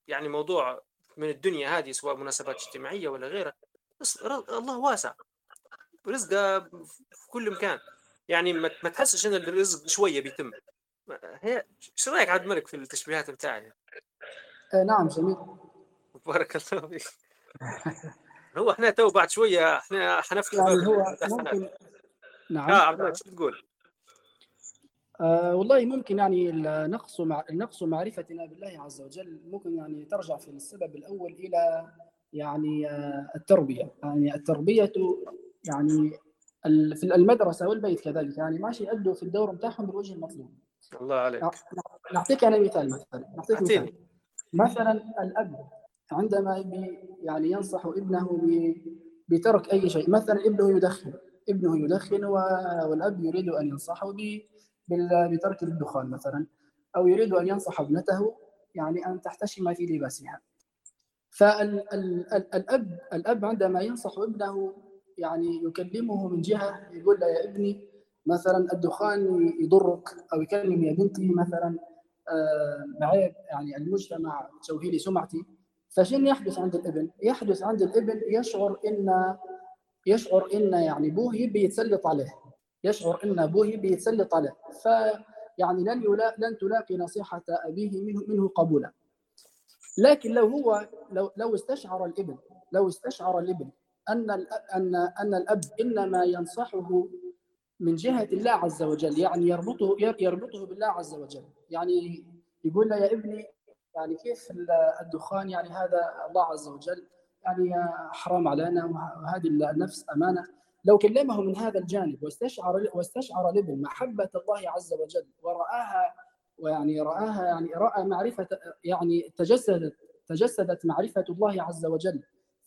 S1: يعني موضوع من الدنيا هذه سواء مناسبات اجتماعية ولا غيرها. الله واسع. رزقه في كل مكان. يعني ما تحسش إن الرزق شوية بيتم. هي إيش رأيك عبد الملك في التشبيهات بتاعي؟
S2: آه نعم جميل.
S1: بارك الله فيك. هو إحنا تو بعد شوية إحنا حنفتح
S2: يعني هو ممكن
S1: نعم. آه عبد الملك شو تقول؟
S2: آه والله ممكن يعني النقص مع النقص معرفتنا بالله عز وجل ممكن يعني ترجع في السبب الأول إلى يعني آه التربية. يعني التربية يعني في المدرسة والبيت كذلك يعني ماشي يأدوا في الدور بتاعهم بالوجه المطلوب.
S1: الله عليك.
S2: نعطيك أنا مثال مثلا. نعطيك مثال. مثلا الأب عندما يعني ينصح ابنه بترك أي شيء مثلا ابنه يدخن. ابنه يدخن والأب يريد أن ينصحه بترك الدخان مثلا أو يريد أن ينصح ابنته يعني أن تحتشم في لباسها. فالاب الأب عندما ينصح ابنه يعني يكلمه من جهة يقول له يا ابني مثلا الدخان يضرك أو يكلم يا بنتي مثلا آه، عيب يعني المجتمع تسوي لي سمعتي. فشنو يحدث عند الابن؟ يحدث عند الابن يشعر إن يشعر إن يعني أبوه يبي يتسلط عليه. يشعر إن أبوه يبي يتسلط عليه. فيعني لن يلا لن تلاقي نصيحة أبيه منه منه قبولا. لكن لو هو لو لو استشعر الابن لو استشعر الابن أن ان أن الأب إنما ينصحه من جهة الله عز وجل يعني يربطه يربطه بالله عز وجل. يعني يقول له يا ابني يعني كيف الدخان؟ يعني هذا الله عز وجل يعني حرام علينا وهذه النفس أمانة. لو كلمه من هذا الجانب واستشعر واستشعر الابن محبة الله عز وجل ورآها ويعني رآها يعني رأى معرفة يعني تجسدت تجسدت معرفة الله عز وجل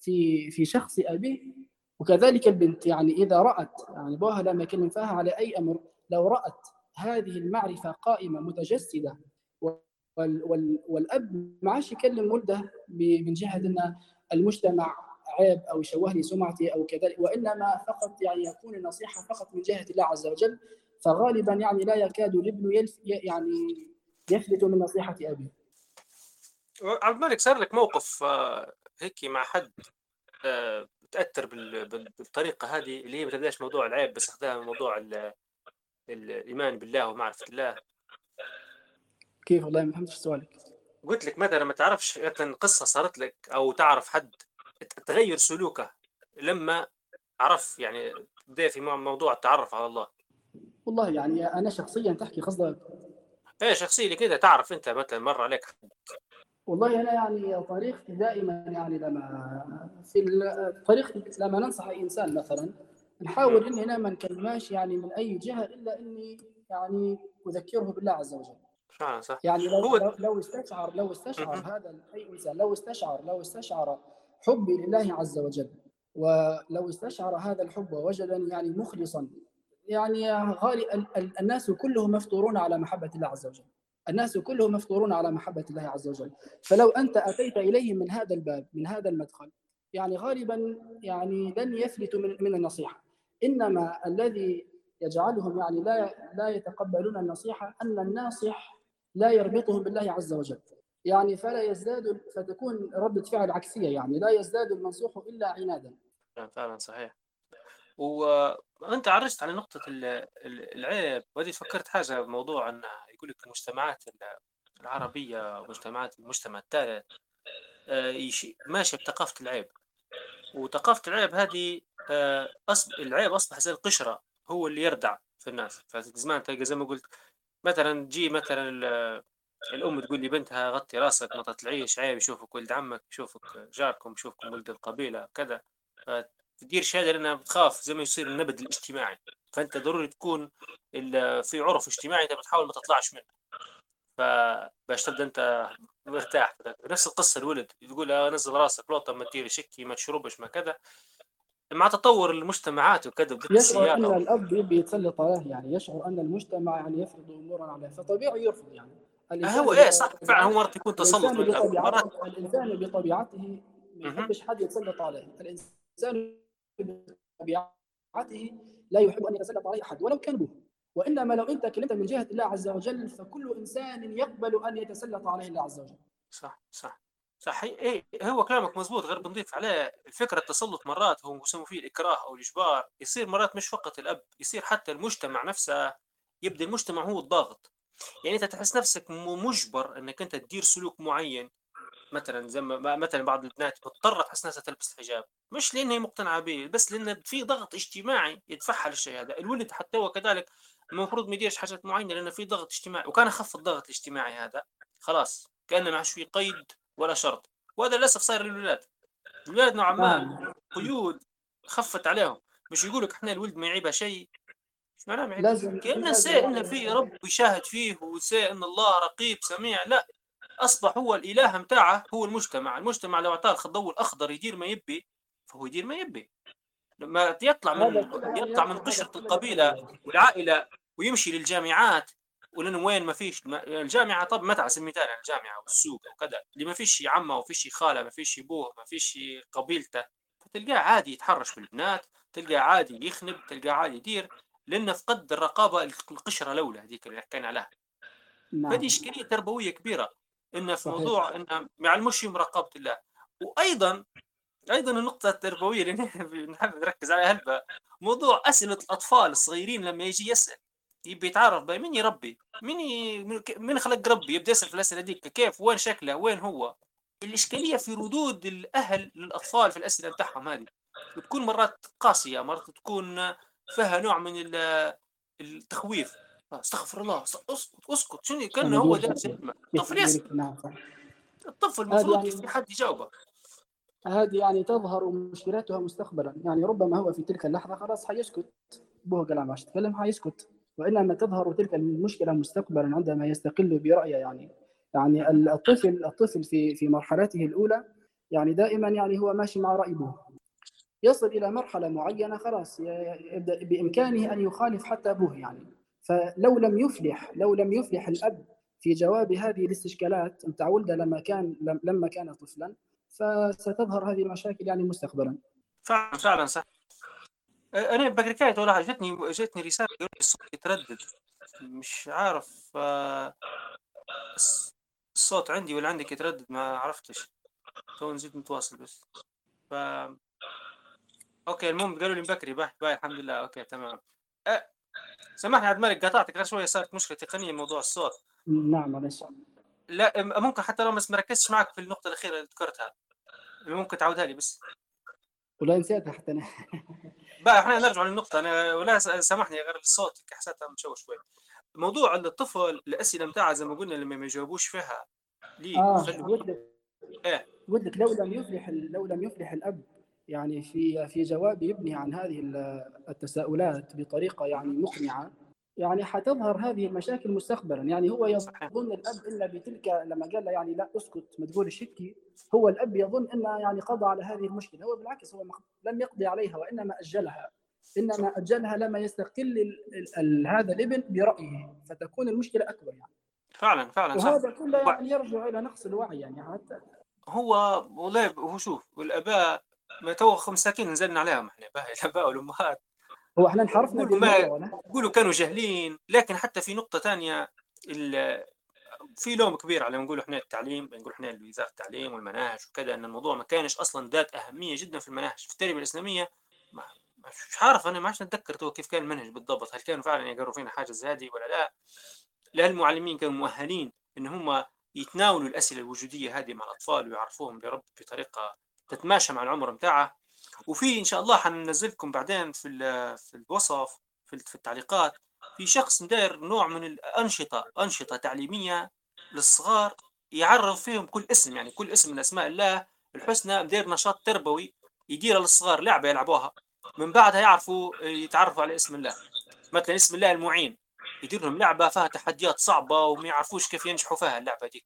S2: في في شخص أبيه. وكذلك البنت يعني إذا رأت يعني بوها لما يكلم فيها على أي أمر لو رأت هذه المعرفة قائمة متجسدة والأب ما عادش يكلم ولده من جهة أن المجتمع عيب أو يشوه لي سمعتي أو كذلك وإنما فقط يعني يكون النصيحة فقط من جهة الله عز وجل فغالبا يعني لا يكاد الابن يعني يفلت من نصيحة أبيه.
S1: عبد الملك صار لك موقف آه، هيك مع حد؟ تاثر بالطريقة هذه اللي هي ما تبدأش موضوع العيب بس أخذها موضوع الإيمان بالله ومعرفة الله.
S2: كيف والله ما فهمتش سؤالك.
S1: قلت لك مثلا ما تعرفش مثلا قصة صارت لك أو تعرف حد تغير سلوكه لما عرف يعني بدا في موضوع التعرف على الله.
S2: والله يعني أنا شخصيا تحكي قصدك.
S1: إيه شخصيا كده تعرف أنت مثلا مر عليك
S2: والله أنا يعني طريقتي دائما يعني لما في الطريق لما ننصح إنسان مثلا نحاول إني أنا ما نكلماش يعني من أي جهة إلا إني يعني اذكره بالله عز وجل.
S1: فعلا صح.
S2: يعني لو هو... لو استشعر لو استشعر هذا أي إنسان لو استشعر لو استشعر حبي لله عز وجل ولو استشعر هذا الحب ووجدني يعني مخلصا يعني غالي الناس كلهم مفطورون على محبة الله عز وجل. الناس كلهم مفطورون على محبة الله عز وجل. فلو أنت أتيت إليهم من هذا الباب من هذا المدخل يعني غالبا يعني لن يفلتوا من, من النصيحة. إنما الذي يجعلهم يعني لا لا يتقبلون النصيحة أن الناصح لا يربطهم بالله عز وجل. يعني فلا يزداد فتكون ردة فعل عكسية يعني لا يزداد المنصوح إلا عنادا.
S1: فعلا صحيح. وأنت عرجت على نقطة العيب وهذه فكرت حاجة بموضوع انه يقول لك المجتمعات العربية ومجتمعات المجتمع الثالث آه، ماشية بثقافة العيب. وثقافة العيب هذه آه، العيب أصبح زي القشرة هو اللي يردع في الناس. فزمان تلقى زي ما قلت مثلا تجي مثلا الأم تقول لي بنتها غطي راسك ما تطلعيش عيب يشوفك ولد عمك يشوفك جاركم يشوفكم ولد القبيلة كذا. تدير شهادة لأنها بتخاف زي ما يصير النبذ الاجتماعي. فأنت ضروري تكون في عرف اجتماعي أنت بتحاول ما تطلعش منه. فباش تبدا أنت مرتاح نفس القصة الولد تقول نزل راسك لوطه ما تدير شكي ما تشربش ما كذا. مع تطور المجتمعات وكذا
S2: يشعر إن الأب يبي يتسلط عليه يعني يشعر إن المجتمع يعني يفرض امورا عليه. فطبيعي يرفض يعني.
S1: هو إيه صح فعلا هو مرات يكون تسلط
S2: من مرات. الإنسان بطبيعته ما يحبش حد يتسلط عليه. الإنسان بطبيعته لا يحب أن يتسلط عليه أحد ولو كان ابوه وإنما لو أنت كلمت من جهة الله عز وجل فكل إنسان يقبل أن يتسلط عليه الله عز وجل.
S1: صح صح صح. إيه هو كلامك مزبوط غير بنضيف عليه الفكرة التسلط مرات هو يسموا فيه الإكراه أو الإجبار. يصير مرات مش فقط الأب يصير حتى المجتمع نفسه يبدأ المجتمع هو الضاغط. يعني أنت تحس نفسك مجبر إنك أنت تدير سلوك معين مثلا زي ما مثلا بعض البنات مضطرة تحس نفسها تلبس الحجاب مش لأن هي مقتنعة به بس لأن في ضغط اجتماعي يدفعها للشيء هذا. الولد حتى هو كذلك المفروض ما يديرش حاجات معينة لأن في ضغط اجتماعي وكان اخف الضغط الاجتماعي هذا. خلاص كان ما عادش في قيد ولا شرط. وهذا للأسف صاير للولاد. الولاد نوعا ما نعم. قيود خفت عليهم. مش يقول لك إحنا الولد ما يعيبها شيء. إيش معناه ما لازم كأنه سي إن في رب يشاهد فيه وسي إن الله رقيب سميع. لا أصبح هو الإله متاعه هو المجتمع. المجتمع لو أعطاه الضوء الأخضر يدير ما يبي فهو يدير ما يبي. لما يطلع من يطلع من قشرة القبيلة والعائلة ويمشي للجامعات ولأنه وين ما فيش الجامعة طب سبيل المثال الجامعة والسوق وكذا. اللي ما فيش عمه وما فيش خالة ما فيش أبوه ما فيش قبيلته فتلقاه عادي يتحرش بالبنات تلقاه عادي يخنب تلقاه عادي يدير لأنه فقد الرقابة القشرة الأولى هذيك اللي حكينا عليها نعم. فهذه إشكالية تربوية كبيرة. إن في موضوع إن ما يعلموش مراقبة الله. وأيضا أيضا النقطة التربوية اللي نحب نركز عليها هلبة موضوع أسئلة الأطفال الصغيرين لما يجي يسأل يبي يتعرف بقى مين يربي؟ مين ي... من خلق ربي؟ يبدأ يسأل في الأسئلة ديك كيف؟ وين شكله؟ وين هو؟ الإشكالية في ردود الأهل للأطفال في الأسئلة بتاعهم هذه. بتكون مرات قاسية مرات تكون فيها نوع من التخويف. استغفر الله اسكت أسكت شنو كانه هو دارس الطفل يسال نعم، الطفل المفروض يعني في حد يجاوبه
S2: هذه يعني تظهر مشكلاتها مستقبلا. يعني ربما هو في تلك اللحظة خلاص حيسكت. بوه كلام عشان تتكلم حيسكت. وانما تظهر تلك المشكلة مستقبلا عندما يستقل برايه يعني يعني الطفل الطفل في في مرحلته الأولى يعني دائما يعني هو ماشي مع رأي ابوه يصل إلى مرحلة معينة خلاص يبدأ بإمكانه أن يخالف حتى ابوه يعني. فلو لم يفلح لو لم يفلح الأب في جواب هذه الاستشكالات متاع ولده لما كان لما كان طفلا فستظهر هذه المشاكل يعني مستقبلا.
S1: فعلا فعلا صح. أنا بكركاية ولا جتني جتني رسالة الصوت يتردد. مش عارف آه، الصوت عندي ولا عندك يتردد؟ ما عرفتش. تو نزيد نتواصل بس. ف okay المهم قالوا لي بكري باهي باهي الحمد لله. okay تمام. سامحني عبد الملك قطعتك غير شوية صارت مشكلة تقنية موضوع الصوت.
S2: نعم معلش
S1: لا ممكن حتى لو ما مركزتش معك في النقطة الأخيرة اللي ذكرتها. ممكن تعودها لي بس.
S2: ولا نسيتها حتى أنا.
S1: بقى إحنا نرجع للنقطة. أنا ولا سامحني غير الصوت حسيتها مشوش شوي. موضوع الطفل الأسئلة بتاعها زي ما قلنا لما ما يجاوبوش فيها.
S2: ليه؟ آه ودك. إيه. ودك لو لم يفلح لو لم يفلح الأب يعني في في جواب يبني عن هذه التساؤلات بطريقة يعني مقنعة. يعني حتظهر هذه المشاكل مستقبلا. يعني هو يظن الأب إلا بتلك لما قال له يعني لا أسكت ما تقولش هيك هو الأب يظن انه يعني قضى على هذه المشكلة. هو بالعكس هو لم يقضي عليها وإنما أجلها. إنما أجلها لما يستقل ال ال هذا الإبن برأيه. فتكون المشكلة أكبر يعني.
S1: فعلا فعلا
S2: وهذا كله يعني يرجع إلى نقص الوعي يعني حتى.
S1: هو والله هو شوف والأباء ما تو مساكين نزلنا عليهم إحنا. الاباء والامهات
S2: هو إحنا انحرفنا
S1: يقولوا كانوا جاهلين لكن حتى في نقطة ثانية في لوم كبير على نقول إحنا التعليم نقول إحنا وزارة التعليم والمناهج وكذا إن الموضوع ما كانش أصلا ذات أهمية جدا في المناهج. في التربية الإسلامية ما مش عارف أنا ما عادش نتذكر كيف كان المنهج بالضبط. هل كانوا فعلا يقروا فينا حاجة زي هذه ولا لا؟ لا المعلمين كانوا مؤهلين إن هم يتناولوا الأسئلة الوجودية هذه مع الأطفال ويعرفوهم برب بطريقة تتماشى مع العمر بتاعه وفي إن شاء الله حننزلكم بعدين في في الوصف في التعليقات في شخص داير نوع من الأنشطة أنشطة تعليمية للصغار يعرف فيهم كل اسم يعني كل اسم من أسماء الله الحسنى داير نشاط تربوي يدير للصغار لعبة يلعبوها. من بعدها يعرفوا يتعرفوا على اسم الله. مثلا اسم الله المعين يدير لهم لعبة فيها تحديات صعبة وما يعرفوش كيف ينجحوا فيها اللعبة ديك.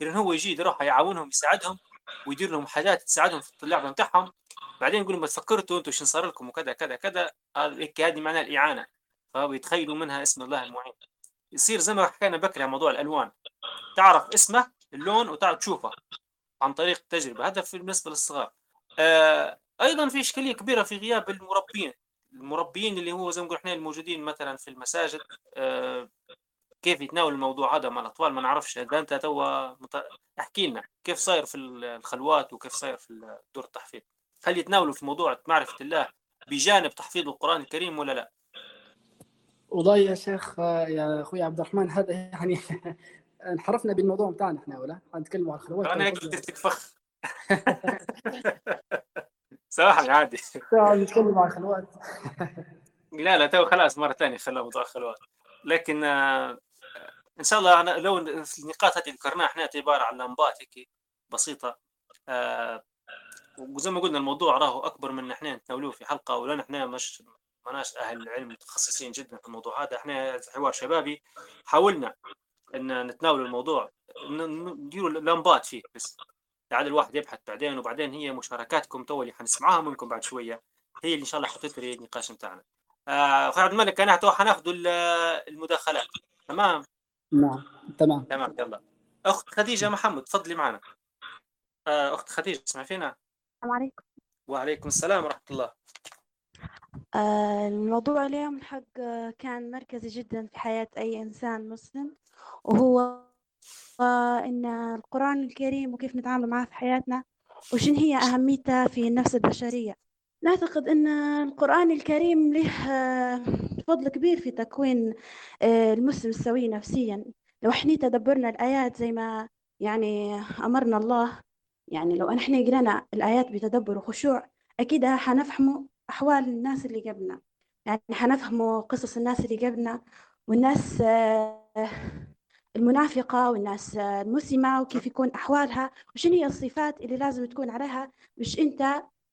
S1: لأن هو يجي يروح يعاونهم يساعدهم ويدير لهم حاجات تساعدهم في اللعبة بتاعهم. بعدين يقولوا ما تفكرتوا أنتم شو صار لكم وكذا كذا كذا. هذه معناها الإعانة. فبيتخيلوا منها اسم الله المعين. يصير زي ما حكينا بكري موضوع الألوان. تعرف اسمه اللون وتعرف تشوفه عن طريق التجربه هذا بالنسبة للصغار. آه أيضا في إشكالية كبيرة في غياب المربين. المربيين اللي هو زي ما نقول إحنا الموجودين مثلا في المساجد. آه كيف يتناول الموضوع هذا مع الأطفال ما نعرفش اذا أنت توا مت... احكي لنا كيف صاير في الخلوات وكيف صاير في دور التحفيظ؟ هل يتناولوا في موضوع معرفة الله بجانب تحفيظ القرآن الكريم ولا لا؟
S2: والله يا شيخ يا أخوي عبد الرحمن هذا يعني انحرفنا بالموضوع بتاعنا إحنا ولا؟ نتكلم عن الخلوات.
S1: أنا هيك بدك تكفخ صراحة عادي.
S2: نتكلم عن الخلوات.
S1: لا لا تو خلاص مرة ثانية خلى موضوع الخلوات. لكن آه، إن شاء الله لو النقاط هذه ذكرناها إحنا عباره عن لمبات هيك بسيطة. آه، وزي ما قلنا الموضوع راهو أكبر من إحنا نتناولوه في حلقة ولا إحنا مش ماناش أهل العلم متخصصين جدا في الموضوع هذا. إحنا حوار شبابي حاولنا إن نتناول الموضوع نديروا لمبات فيه بس. لعل الواحد يبحث بعدين وبعدين هي مشاركاتكم تو اللي حنسمعها منكم بعد شوية. هي اللي إن شاء الله حتثري النقاش بتاعنا. آه أخوي عبد الملك أنا حناخذ المداخلات. تمام؟
S2: نعم تمام.
S1: تمام يلا. أخت خديجة محمد تفضلي معنا. آه أخت خديجة تسمع فينا؟
S3: السلام عليكم.
S1: وعليكم السلام ورحمة الله.
S3: آه، الموضوع اليوم الحق آه، كان مركزي جدا في حياة أي إنسان مسلم وهو إن القرآن الكريم وكيف نتعامل معه في حياتنا وشن هي أهميته في النفس البشرية. نعتقد أن القرآن الكريم له فضل كبير في تكوين المسلم السوي نفسيا. لو إحنا تدبرنا الآيات زي ما يعني أمرنا الله يعني لو إحنا قرأنا الآيات بتدبر وخشوع أكيد حنفهموا أحوال الناس اللي قبلنا. يعني حنفهموا قصص الناس اللي قبلنا والناس آه، المنافقة والناس المسلمة وكيف يكون أحوالها وشنو هي الصفات اللي لازم تكون عليها باش أنت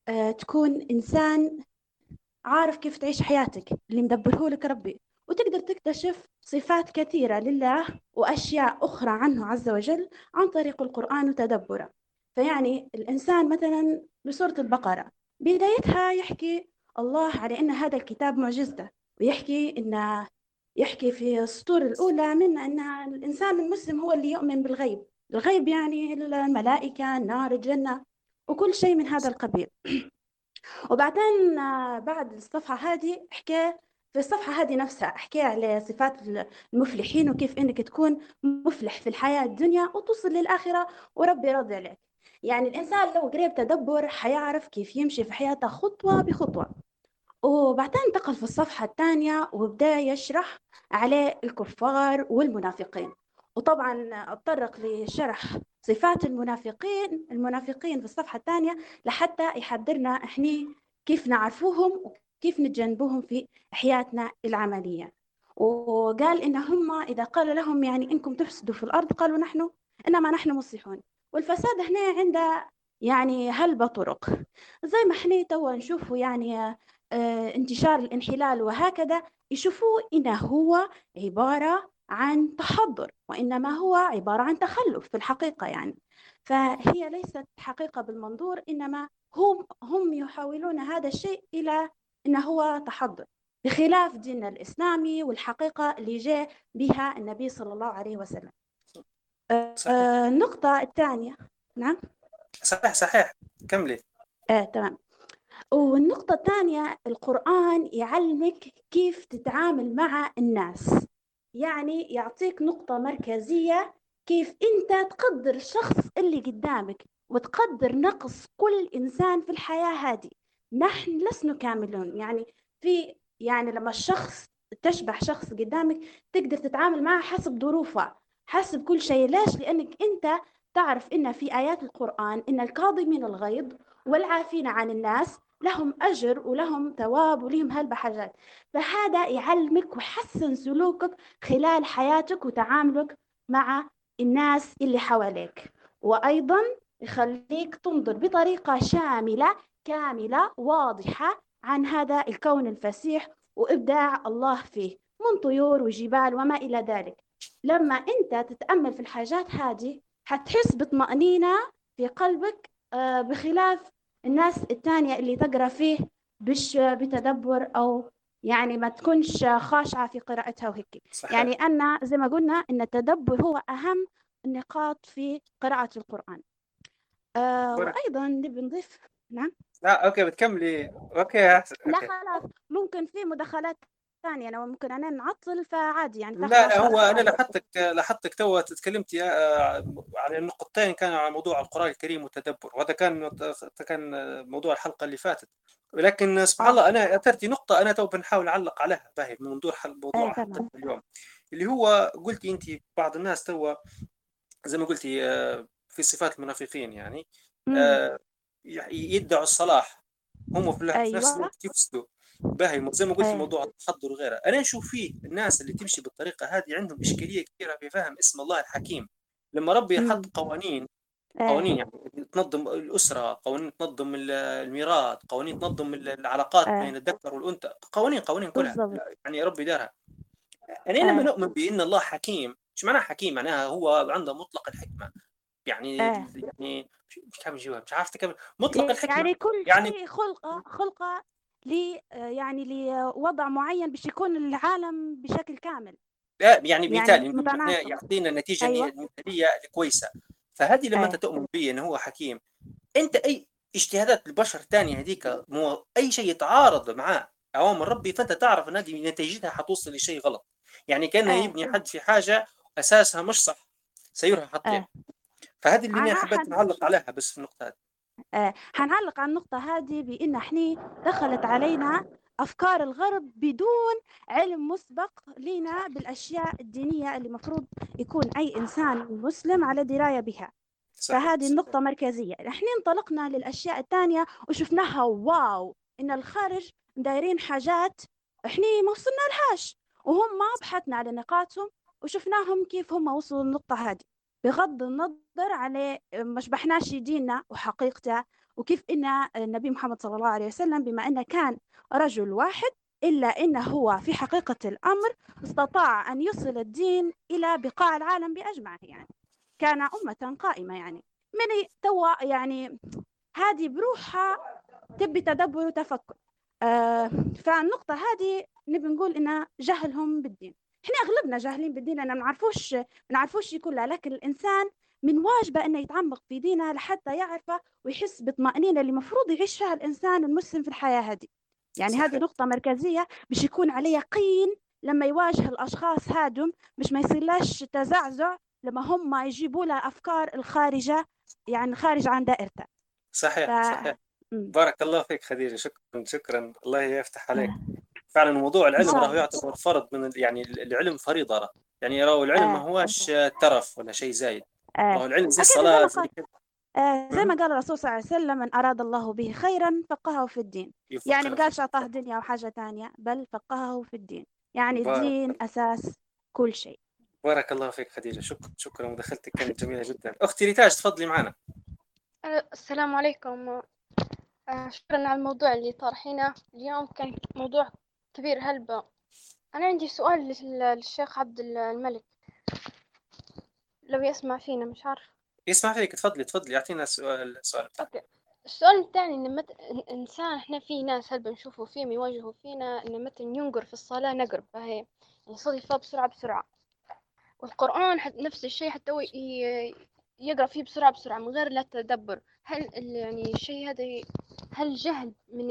S3: آه، تكون إنسان عارف كيف تعيش حياتك اللي مدبره لك ربي. وتقدر تكتشف صفات كثيرة لله وأشياء أخرى عنه عز وجل عن طريق القرآن وتدبره. فيعني الإنسان مثلا بسورة البقرة بدايتها يحكي الله على أن هذا الكتاب معجزته ويحكي أن يحكي في السطور الأولى من أن الإنسان المسلم هو اللي يؤمن بالغيب. الغيب يعني الملائكة النار الجنة وكل شيء من هذا القبيل. وبعدين بعد الصفحة هذه حكى في الصفحة هذه نفسها أحكي على صفات المفلحين وكيف إنك تكون مفلح في الحياة الدنيا وتوصل للآخرة وربي راضي عليك. يعني الإنسان لو قريب تدبر حيعرف كيف يمشي في حياته خطوة بخطوة. وبعدين انتقل في الصفحة الثانية وبدأ يشرح على الكفار والمنافقين. وطبعا أتطرق لشرح صفات المنافقين المنافقين في الصفحة الثانية لحتى يحضرنا إحنا كيف نعرفوهم وكيف نتجنبوهم في حياتنا العملية. وقال إن هم إذا قال لهم يعني إنكم تفسدوا في الأرض قالوا نحن إنما نحن مصلحون. والفساد هنا عند يعني هلبة طرق. زي ما إحنا توا نشوفوا يعني آه انتشار الانحلال وهكذا يشوفوا إنه هو عبارة عن تحضر وإنما هو عبارة عن تخلف في الحقيقة يعني. فهي ليست حقيقة بالمنظور إنما هم هم يحاولون هذا الشيء إلى إنه هو تحضر بخلاف ديننا الإسلامي والحقيقة اللي جاء بها النبي صلى الله عليه وسلم. صحيح. آه النقطة الثانية. نعم.
S1: صحيح صحيح. كملي.
S3: آه تمام. والنقطة الثانية القرآن يعلمك كيف تتعامل مع الناس. يعني يعطيك نقطة مركزية كيف أنت تقدر الشخص اللي قدامك وتقدر نقص كل إنسان في الحياة هذه. نحن لسنا كاملون. يعني في يعني لما الشخص تشبه شخص قدامك تقدر تتعامل معه حسب ظروفه حسب كل شيء. ليش؟ لأنك أنت تعرف إن في آيات القرآن إن الكاظمين الغيظ والعافين عن الناس لهم أجر ولهم ثواب ولهم هالبحاجات فهذا يعلمك ويحسن سلوكك خلال حياتك وتعاملك مع الناس اللي حواليك. وأيضا يخليك تنظر بطريقة شاملة كاملة واضحة عن هذا الكون الفسيح وإبداع الله فيه من طيور وجبال وما إلى ذلك. لما أنت تتأمل في الحاجات هذه حتحس بطمأنينة في قلبك آه، بخلاف الناس الثانية اللي تقرأ فيه بش بتدبر أو يعني ما تكونش خاشعة في قراءتها وهيك. صحيح. يعني أنا زي ما قلنا أن التدبر هو أهم النقاط في قراءة القرآن. آه وأيضا نبي نضيف. نعم.
S1: لا okay بتكملي. okay أحسن.
S3: لا خلاص. ممكن في مداخلات ثانية أنا ممكن أنا نعطل فعادي يعني
S1: لا لا هو أنا لاحظتك لاحظتك تو تكلمتي آه، على النقطتين كانوا على موضوع القرآن الكريم والتدبر وهذا كان كان موضوع الحلقة اللي فاتت. ولكن سبحان آه. الله أنا أثرتي نقطة أنا تو بنحاول أعلق عليها باهي من منظور موضوع آه اليوم. اللي هو قلتي أنت بعض الناس تو زي ما قلتي آه، في صفات المنافقين يعني يدعوا الصلاح. هم في أيوة. نفس الوقت يفسدوا. باهي زي ما قلت في موضوع التحضر وغيره. أنا نشوف فيه الناس اللي تمشي بالطريقة هذه عندهم إشكالية كبيرة في فهم اسم الله الحكيم. لما ربي يحط قوانين قوانين يعني تنظم الأسرة قوانين تنظم الميراث قوانين تنظم العلاقات بين الذكر والأنثى قوانين قوانين كلها يعني ربي دارها. يعني لما نؤمن بأن الله حكيم إيش معناها حكيم؟ معناها هو عنده مطلق الحكمة. يعني يعني مش عارف مش عارف تكمل مطلق الحكمة.
S3: يعني كل يعني خلقه خلقه ل يعني لوضع معين باش يكون العالم بشكل كامل
S1: لا يعني مثال يعني يعطينا النتيجه أيوة. المثاليه الكويسه فهذه لما أيوة. أنت تؤمن به إنه هو حكيم أنت أي اجتهادات البشر الثانية هذيك مو أي شيء يتعارض معاه اوامر ربي فأنت تعرف إن هذه نتيجتها حتوصل لشيء غلط يعني كأنه
S3: آه.
S1: يبني حد في حاجة أساسها مش صح سيرها حط
S3: آه.
S1: فهذه اللي
S3: أنا
S1: حبيت نعلق عليها بس في النقطة هذه
S3: آه، حنعلق على النقطة هذه بأن إحنا دخلت علينا أفكار الغرب بدون علم مسبق لنا بالأشياء الدينية اللي مفروض يكون أي إنسان مسلم على دراية بها.
S1: صح
S3: فهذه. النقطة مركزية. إحنا انطلقنا للأشياء الثانية وشفناها واو إن الخارج دايرين حاجات إحنا ما وصلنا لهاش وهم ما بحثنا على نقاطهم وشفناهم كيف هم وصلوا للنقطة هذه. بغض النظر على ما شبحناش ديننا وحقيقته وكيف إن النبي محمد صلى الله عليه وسلم بما أنه كان رجل واحد إلا أنه هو في حقيقة الأمر استطاع أن يوصل الدين إلى بقاع العالم بأجمعه يعني كان أمة قائمة يعني. من توا يعني هذه بروحها تبي تدبر وتفكر آه فالنقطة هذه نبي نقول إن جهلهم بالدين. إحنا أغلبنا جاهلين بالدين أنا ما نعرفوش ما نعرفوش كلها لكن الإنسان من واجبه أنه يتعمق في دينه لحتى يعرفه ويحس بالطمأنينة اللي مفروض يعيش فيها الإنسان المسلم في الحياة هذه. يعني
S1: صحيح.
S3: هذه نقطة مركزية باش يكون عليه يقين لما يواجه الأشخاص هادم مش ما يصيرلاش تزعزع لما هم يجيبوا له أفكار الخارجة يعني خارج عن دائرته.
S1: صحيح
S3: ف-
S1: صحيح. بارك الله فيك خديجة شكرا شكرا. الله يفتح عليك. فعلا موضوع العلم راهو
S3: الله.
S1: يعتبر فرض من ال- يعني العلم فريضة راه. يعني راهو العلم ما
S3: آه.
S1: هوش ترف ولا شيء زايد.
S3: آه.
S1: راهو العلم زي الصلاة
S3: زي ما آه زي. ما قال الرسول صلى الله عليه وسلم من أراد الله به خيرا فقهه في الدين. يعني
S1: يفقه
S3: ما قالش أعطاه دنيا وحاجة تانية بل فقهه في الدين. يعني
S1: بارك
S3: الدين
S1: الله.
S3: أساس كل شيء.
S1: بارك الله فيك خديجة. شكرا شكرا مداخلتك كانت جميلة جدا. أختي ريتاج تفضلي معنا.
S4: أه، السلام عليكم. أه، شكرا على الموضوع اللي طرحينه. اليوم كان موضوع كبير هلبة. أنا عندي سؤال لل- للشيخ عبد الملك. لو يسمع فينا مش عارف.
S1: يسمع فيك. تفضلي تفضلي. أعطينا السؤال السؤال
S4: okay. السؤال الثاني إن مت... إنسان إحنا في ناس هلبة نشوفوا فيهم يواجهوا فينا إن مثلا ينقر في الصلاة نقر فهي يصلي فيها بسرعة بسرعة. والقرآن حت... نفس الشيء حتى هو ي... يقرأ فيه بسرعة بسرعة من غير لا تدبر. هل يعني الشيء هذا هل جهل من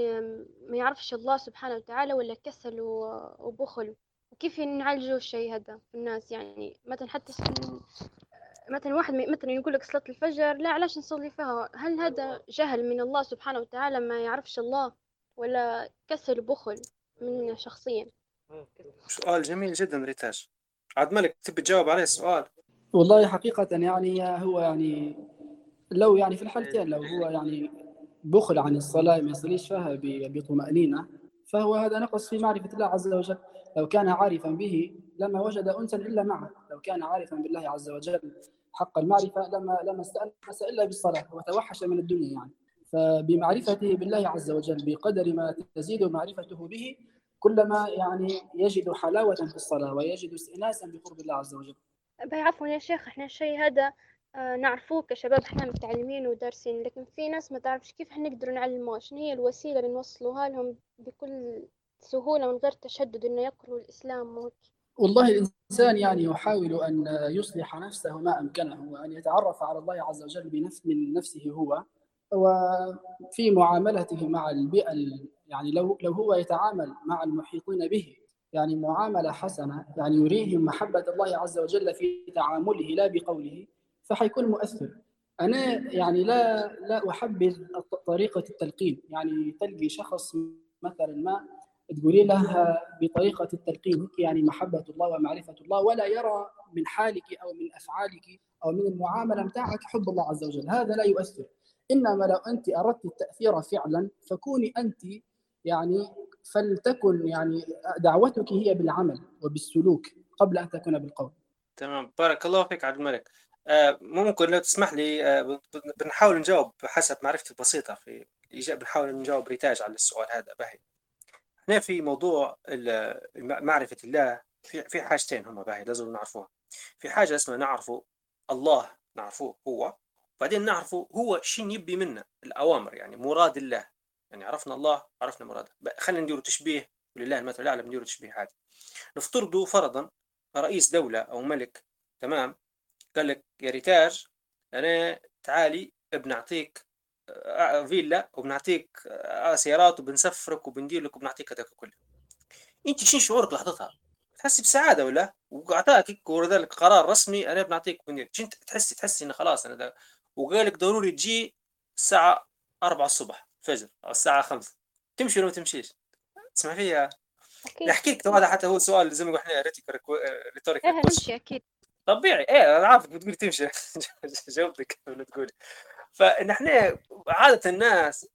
S4: ما يعرفش الله سبحانه وتعالى ولا كسل وبخل؟ وكيف نعالجوا الشيء هذا في الناس؟ يعني مثلا حتى مثلا واحد مثلا يقول لك صلاة الفجر لا علاش نصلي فيها؟ هل هذا جهل من الله سبحانه وتعالى ما يعرفش الله ولا كسل وبخل منه شخصيا؟
S1: سؤال جميل جدا ريتاج. عبد الملك تبي تجاوب عليه السؤال؟
S2: والله حقيقة يعني هو يعني لو يعني في الحالتين لو هو يعني بخل عن الصلاة ما يصليش فيها بطمأنينة فهو هذا نقص في معرفة الله عز وجل. لو كان عارفا به لما وجد أنسا إلا معه. لو كان عارفا بالله عز وجل حق المعرفة لما لما استأنس إلا بالصلاة وتوحش من الدنيا يعني. فبمعرفته بالله عز وجل بقدر ما تزيد معرفته به كلما يعني يجد حلاوة في الصلاة ويجد استئناسا بقرب الله عز وجل.
S4: عفوا يا شيخ إحنا الشيء هذا نعرفوه كشباب إحنا متعلمين ودارسين لكن في ناس ما تعرفش كيف إحنا نقدر نعلموها شنو هي الوسيلة اللي نوصلوها لهم بكل سهولة من غير تشدد إنه يقروا الإسلام وهيك.
S2: والله الإنسان يعني يحاول أن يصلح نفسه ما أمكنه وأن يتعرف على الله عز وجل بنفس من نفسه هو وفي معاملته مع البيئة ال- يعني لو لو هو يتعامل مع المحيطين به يعني معاملة حسنة يعني يريهم محبة الله عز وجل في تعامله لا بقوله فحيكون مؤثر. أنا يعني لا لا أحبذ الط- طريقة التلقين. يعني تلقي شخص مثلا ما تقولي لها بطريقة التلقين هيك يعني محبة الله ومعرفة الله ولا يرى من حالك أو من أفعالك أو من المعاملة متاعك حب الله عز وجل. هذا لا يؤثر. إنما لو أنت أردت التأثير فعلا فكوني أنت يعني فلتكن يعني دعوتك هي بالعمل وبالسلوك قبل أن تكون بالقول.
S1: تمام. بارك الله فيك عبد الملك. ممكن لو تسمح لي آه، بنحاول نجاوب حسب معرفتي البسيطة في الإجابة بنحاول نجاوب ريتاج على السؤال هذا. باهي. هنا في موضوع معرفة الله في في حاجتين هما باهي لازم نعرفوها. في حاجة اسمها نعرفه الله نعرفوه هو بعدين نعرفه هو شين يبي منا الأوامر يعني مراد الله. يعني عرفنا الله عرفنا مراده. خلينا نديروا تشبيه ولله المثل الأعلى بنديروا تشبيه عادي. نفترضوا فرضا رئيس دولة أو ملك تمام؟ قال لك يا ريتاج أنا تعالي بنعطيك آه، فيلا وبنعطيك آه، سيارات وبنسفرك وبندير لك وبنعطيك هذاك كله. انت شنو شعورك لحظتها؟ تحسي بسعادة ولا؟ وعطاك ذلك قرار رسمي أنا بنعطيك بندير انت تحسي تحسي انه خلاص أنا وقال لك ضروري تجي الساعة 4 الصبح فجر أو الساعة 5 تمشي ولا ما تمشيش؟ تسمع فيها
S4: أكيد.
S1: نحكي لك هذا حتى هو سؤال زي ما قلنا إحنا ريتوريك
S4: نمشي أكيد.
S1: طبيعي. إيه أنا عارفك بتقول تمشي. جاوبتك قبل تقولي فنحن عادة الناس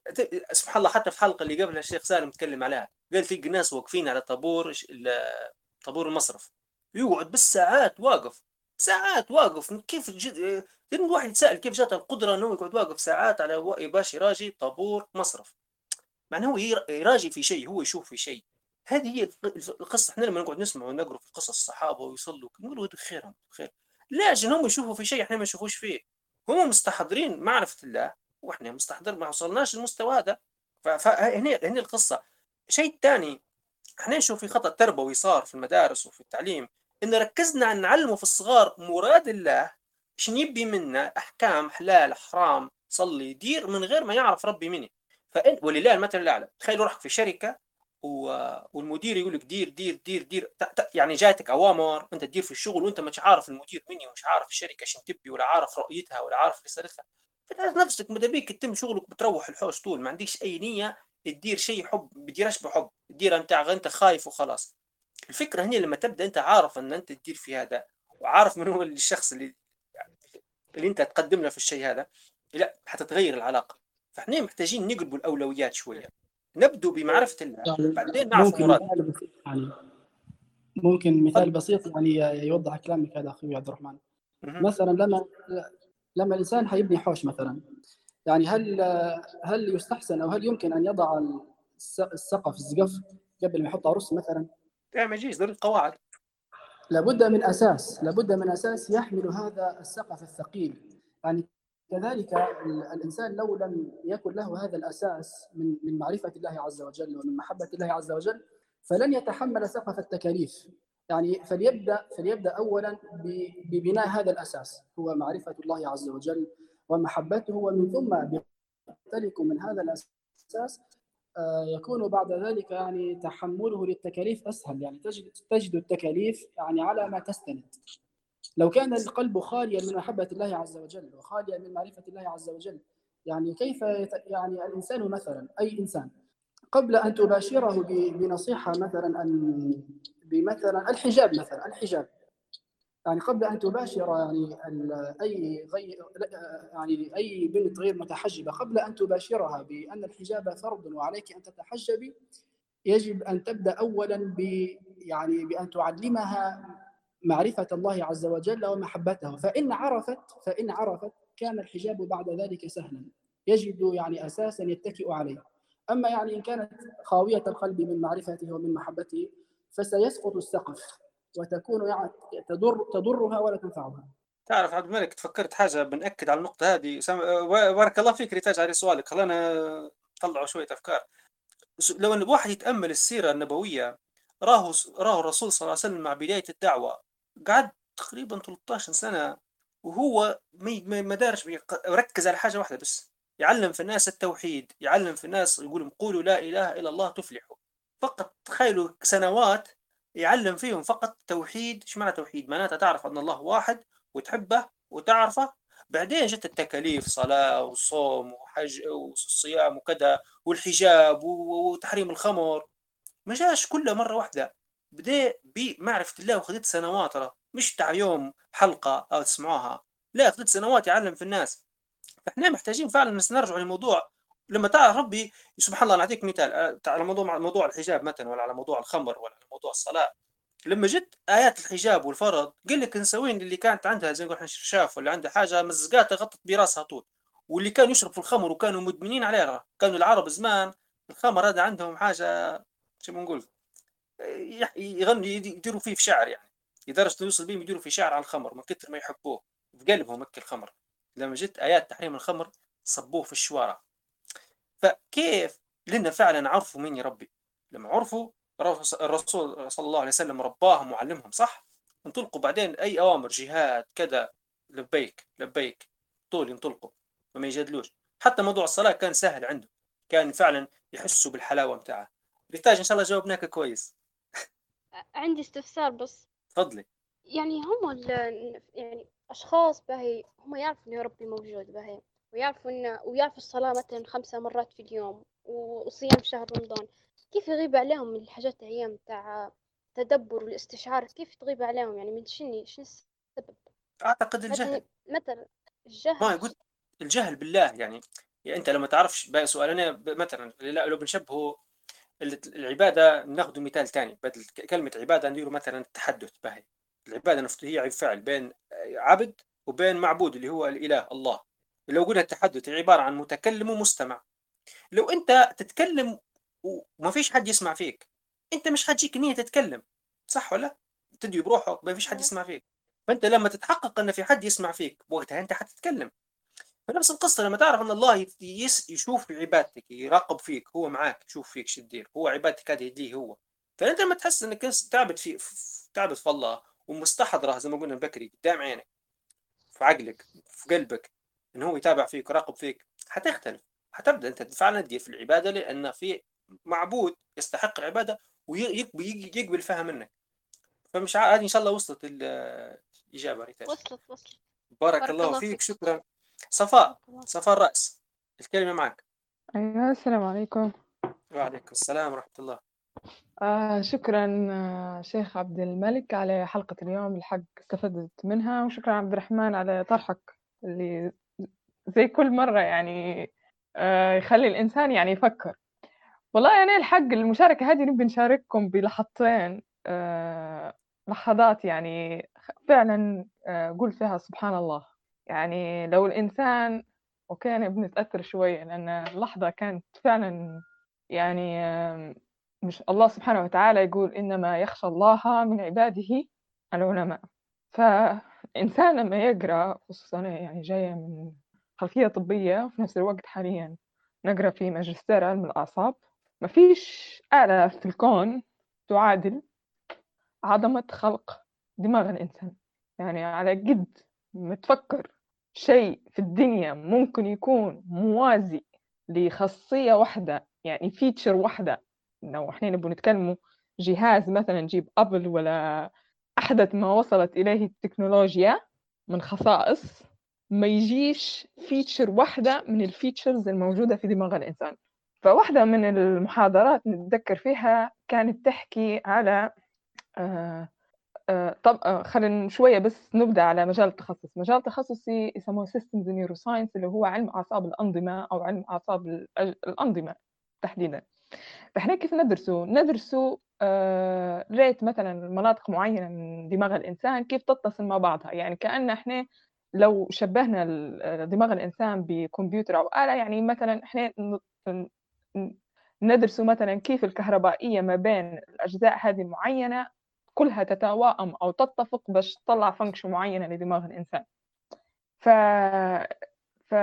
S1: سبحان الله حتى في الحلقة اللي قبلها الشيخ سالم تكلم عليها. قال في ناس واقفين على طابور طابور المصرف. يقعد بالساعات واقف. ساعات واقف. كيف جد الواحد يتساءل كيف جاته القدرة إنه يقعد واقف ساعات على باش يراجي طابور مصرف. معناه هو يراجي في شيء هو يشوف في شيء. هذه هي القصة. إحنا لما نقعد نسمع ونقرأ في قصص الصحابة ويصلوا نقول خيرهم خير ليش هم يشوفوا في شيء إحنا ما نشوفوش فيه. هم مستحضرين معرفة الله وإحنا مستحضر ما وصلناش للمستوى هذا. فهنا هنا القصة. الشيء الثاني إحنا نشوف في خطأ تربوي صار في المدارس وفي التعليم إن ركزنا إن نعلمه في الصغار مراد الله شنو يبي منا أحكام حلال حرام صلي دير من غير ما يعرف ربي مني. فإن ولله المثل الأعلى. تخيل روحك في شركة والمدير يقول لك دير دير دير دير يعني جاتك أوامر أنت تدير في الشغل وأنت مش عارف المدير مني ومش عارف الشركة شنو تبي ولا عارف رؤيتها ولا عارف رسالتها نفسك ماذا بيك تتم شغلك بتروح الحوش طول ما عنديش أي نية تدير شيء حب بديرش بحب تدير أنت أنت خايف وخلاص. الفكرة هنا لما تبدأ أنت عارف إن أنت تدير في هذا وعارف من هو الشخص اللي اللي أنت تقدم له في الشيء هذا لا حتتغير العلاقة. فإحنا محتاجين نقلبوا الأولويات شوية. نبدو بمعرفة الله. يعني بعدين نعرف مراد.
S2: يعني. ممكن مثال بسيط يعني يوضح كلامك هذا أخوي عبد الرحمن. مثلا لما لما الإنسان حيبني حوش مثلا يعني هل هل يستحسن أو هل يمكن أن يضع السقف السقف قبل ما يحط عرس مثلا؟
S1: لا ما يجيش ضروري قواعد
S2: لابد من أساس لابد من أساس يحمل هذا السقف الثقيل. يعني كذلك الإنسان لو لم يكن له هذا الأساس من من معرفة الله عز وجل ومن محبة الله عز وجل فلن يتحمل سقف التكاليف. يعني فليبدا فليبدأ اولا ببناء هذا الأساس. هو معرفة الله عز وجل ومحبته ومن ثم يمتلك من هذا الأساس آه، يكون بعد ذلك يعني تحمله للتكاليف أسهل. يعني تجد تجد التكاليف يعني على ما تستند. لو كان القلب خاليا من محبة الله عز وجل وخاليا من معرفة الله عز وجل يعني كيف يعني الإنسان مثلا أي إنسان قبل أن تباشره بنصيحة مثلا ان بمثلا الحجاب مثلا الحجاب يعني قبل أن تباشر يعني أي غير يعني أي بنت غير متحجبة قبل أن تباشرها بأن الحجاب فرض وعليك أن تتحجبي يجب أن تبدأ اولا ب يعني بأن تعلمها معرفة الله عز وجل ومحبته. فإن عرفت فإن عرفت كان الحجاب بعد ذلك سهلا. يجد يعني أساسا يتكئ عليه. أما يعني إن كانت خاوية القلب من معرفته ومن محبته فسيسقط السقف وتكون يعني تضر تضرها ولا تنفعها.
S1: تعرف عبد الملك تفكرت حاجة بنأكد على النقطة هذه. سم... بارك الله فيك ريتاج على سؤالك. خلينا نطلعوا شوية أفكار. لو إن الواحد يتأمل السيرة النبوية راه راه الرسول صلى الله عليه وسلم مع بداية الدعوة قعد تقريبا 13 سنة وهو ما دارش ركز على حاجة واحدة بس يعلم في الناس التوحيد يعلم في الناس يقول قولوا لا إله إلا الله تفلحوا. فقط تخيلوا سنوات يعلم فيهم فقط توحيد إيش معنى توحيد؟ معناتها تعرف أن الله واحد وتحبه وتعرفه. بعدين جت التكاليف صلاة وصوم وحج وصيام وكذا والحجاب وتحريم الخمر. ما جاش كله مرة واحدة. بدأ بمعرفة الله وخذت سنوات مش تاع يوم حلقة أو تسمعوها. لا خذت سنوات يعلم في الناس. فإحنا محتاجين فعلا نرجع للموضوع لما تعرف ربي سبحان الله نعطيك مثال آه، على موضوع موضوع الحجاب مثلا ولا على موضوع الخمر ولا على موضوع الصلاة. لما جت آيات الحجاب والفرض قال لك نسوين اللي كانت عندها زي نقول شرشاف ولا عندها حاجة مزقاتها غطت براسها طول. واللي كان يشرب في الخمر وكانوا مدمنين عليها. كانوا العرب زمان الخمر هذا عندهم حاجة شو نقول يغنوا يديروا فيه في شعر يعني. لدرجه يوصل بهم يديروا في شعر على الخمر من كثر ما يحبوه. في قلبهم مكي الخمر. لما جت آيات تحريم الخمر صبوه في الشوارع. فكيف لنا فعلا عرفوا مين ربي؟ لما عرفوا الرسول صلى الله عليه وسلم رباهم وعلمهم صح؟ انطلقوا بعدين أي أوامر جهاد كذا لبيك لبيك. طول ينطلقوا وما يجادلوش. حتى موضوع الصلاة كان سهل عنده كان فعلا يحسوا بالحلاوة متاعها بيحتاج إن شاء الله جاوبناك كويس.
S4: عندي استفسار بس.
S1: تفضلي.
S4: يعني هم يعني أشخاص باهي هم يعرفوا إن ربي موجود باهي ويعرفوا إن ويعرفوا الصلاة مثلا خمسة مرات في اليوم وصيام شهر رمضان. كيف يغيب عليهم من الحاجات أيام تاع التدبر والاستشعار؟ كيف تغيب عليهم؟ يعني من شنو شنو السبب؟
S1: أعتقد الجهل.
S4: مثلا مثلا
S1: ما
S4: الجهل
S1: قلت الجهل بالله يعني يعني أنت لما تعرفش باقي سؤالنا ب- مثلا لا- لو بنشبهه العبادة ناخذ مثال ثاني بدل كلمة عبادة نديروا مثلا التحدث باهي. العبادة نفسها هي فعل بين عبد وبين معبود اللي هو الإله الله. لو قلنا التحدث عبارة عن متكلم ومستمع. لو أنت تتكلم وما فيش حد يسمع فيك أنت مش حتجيك نية تتكلم صح ولا؟ تدي بروحك ما فيش حد. يسمع فيك. فأنت لما تتحقق إن في حد يسمع فيك وقتها أنت حتتكلم. فنفس القصة لما تعرف أن الله يس يشوف عبادتك يراقب فيك هو معاك يشوف فيك شو تدير هو عبادتك هذه يديه هو. فأنت لما تحس أنك تعبت في تعبت في الله ومستحضره زي ما قلنا بكري قدام عينك في عقلك في قلبك انه هو يتابع فيك ويراقب فيك حتختلف حتبدأ أنت فعلا تدير في العبادة لأن في معبود يستحق العبادة ويقبل فيها منك. فمش عارف هذه إن شاء الله وصلت ال- الإجابة ريتاج
S4: وصلت وصلت.
S1: بارك
S4: بارك
S1: الله
S4: الله
S1: فيك
S4: فيك.
S1: شكرا. صفاء. صفاء الرأس. الكلمة معك.
S5: أيوة السلام عليكم.
S1: وعليكم السلام ورحمة الله.
S5: آه شكرا آه شيخ عبد الملك على حلقة اليوم الحق استفدت منها وشكرا عبد الرحمن على طرحك اللي زي كل مرة يعني آه يخلي الإنسان يعني يفكر. والله أنا الحق المشاركة هذه نبي نشارككم بلحظتين آه لحظات يعني فعلا آه قول فيها سبحان الله. يعني لو الإنسان وكان بنتأثر شوية لأن اللحظة كانت فعلا يعني مش الله سبحانه وتعالى يقول إنما يخشى الله من عباده العلماء. فإنسان لما يقرأ خصوصا يعني جاية من خلفية طبية وفي نفس الوقت حاليا نقرأ في ماجستير علم الأعصاب ما فيش آلة في الكون تعادل عظمة خلق دماغ الإنسان. يعني على قد ما تفكر شيء في الدنيا ممكن يكون موازي لخاصية واحدة يعني فيتشر واحدة. لو إحنا نبغى نتكلموا جهاز مثلا نجيب Apple ولا أحدث ما وصلت إليه التكنولوجيا من خصائص ما يجيش feature واحدة من ال features الموجودة في دماغ الإنسان. فواحدة من المحاضرات نتذكر فيها كانت تحكي على آه آه طب آه خلينا شوية بس نبدأ على مجال التخصص. مجال تخصصي يسموه Systems Neuroscience اللي هو علم أعصاب الأنظمة أو علم أعصاب الأج- الأنظمة تحديدا. فإحنا كيف ندرسه؟ ندرسه آه ريت مثلا مناطق معينة من دماغ الإنسان كيف تتصل مع بعضها. يعني كأن إحنا لو شبهنا ال- دماغ الإنسان بكمبيوتر أو آلة يعني مثلا إحنا ن- ن- ندرس مثلا كيف الكهربائية ما بين الأجزاء هذه المعينة كلها تتوائم أو تتفق باش تطلع فانكشن معينة لدماغ الإنسان. ف... ف...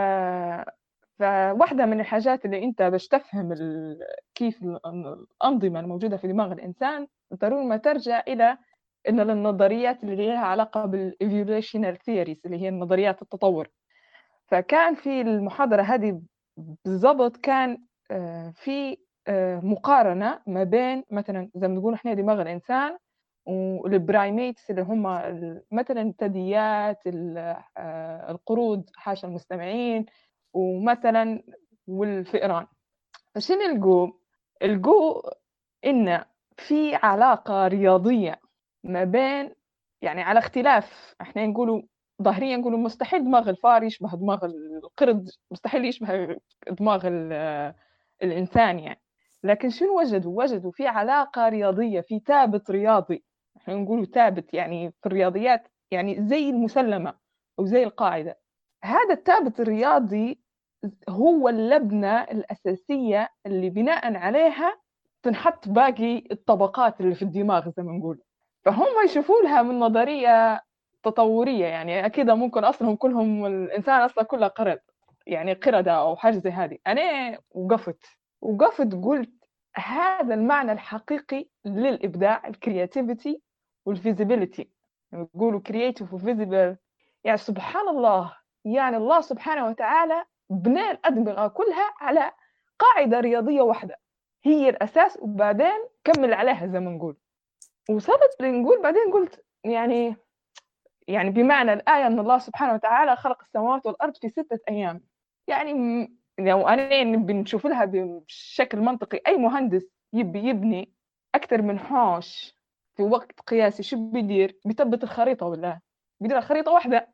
S5: فواحدة من الحاجات اللي أنت باش تفهم ال... كيف ال- الأنظمة الموجودة في دماغ الإنسان ضروري ما ترجع إلى إن النظريات اللي لها علاقة بال evolutionary theories اللي هي النظريات التطور. فكان في المحاضرة هذه بالضبط كان آه، في آه، مقارنة ما بين مثلا زي ما نقول إحنا دماغ الإنسان وال primates اللي هم مثلا الثدييات ال- آه، القرود حاشا المستمعين ومثلا والفئران فشنو لقوا؟ لقوا إن في علاقة رياضية ما بين يعني على اختلاف إحنا نقولوا ظاهريا نقولوا مستحيل دماغ الفار يشبه دماغ القرد مستحيل يشبه دماغ ال- الإنسان يعني لكن شنو وجدوا؟ وجدوا في علاقة رياضية في ثابت رياضي إحنا نقولوا ثابت يعني في الرياضيات يعني زي المسلمة أو زي القاعدة. هذا الثابت الرياضي هو اللبنة الأساسية اللي بناء عليها تنحط باقي الطبقات اللي في الدماغ زي ما نقول. فهم يشوفوا لها من نظرية تطورية يعني أكيد ممكن أصلهم كلهم الإنسان أصلا كله قرد يعني قردة أو حاجة زي هذه. أنا وقفت وقفت قلت هذا المعنى الحقيقي للإبداع ال creativity وال feasibility يقولوا creative و feasible يعني سبحان الله يعني الله سبحانه وتعالى بناء الأدمغة كلها على قاعدة رياضية واحدة. هي الأساس وبعدين كمل عليها زي ما نقول. وصلت نقول بعدين قلت يعني يعني بمعنى الآية أن الله سبحانه وتعالى خلق السماوات والأرض في ستة أيام. يعني لو أنا بنشوف لها بشكل منطقي أي مهندس يبي يبني أكثر من حوش في وقت قياسي شو بيدير؟ بيثبت الخريطة ولا بيدير خريطة واحدة.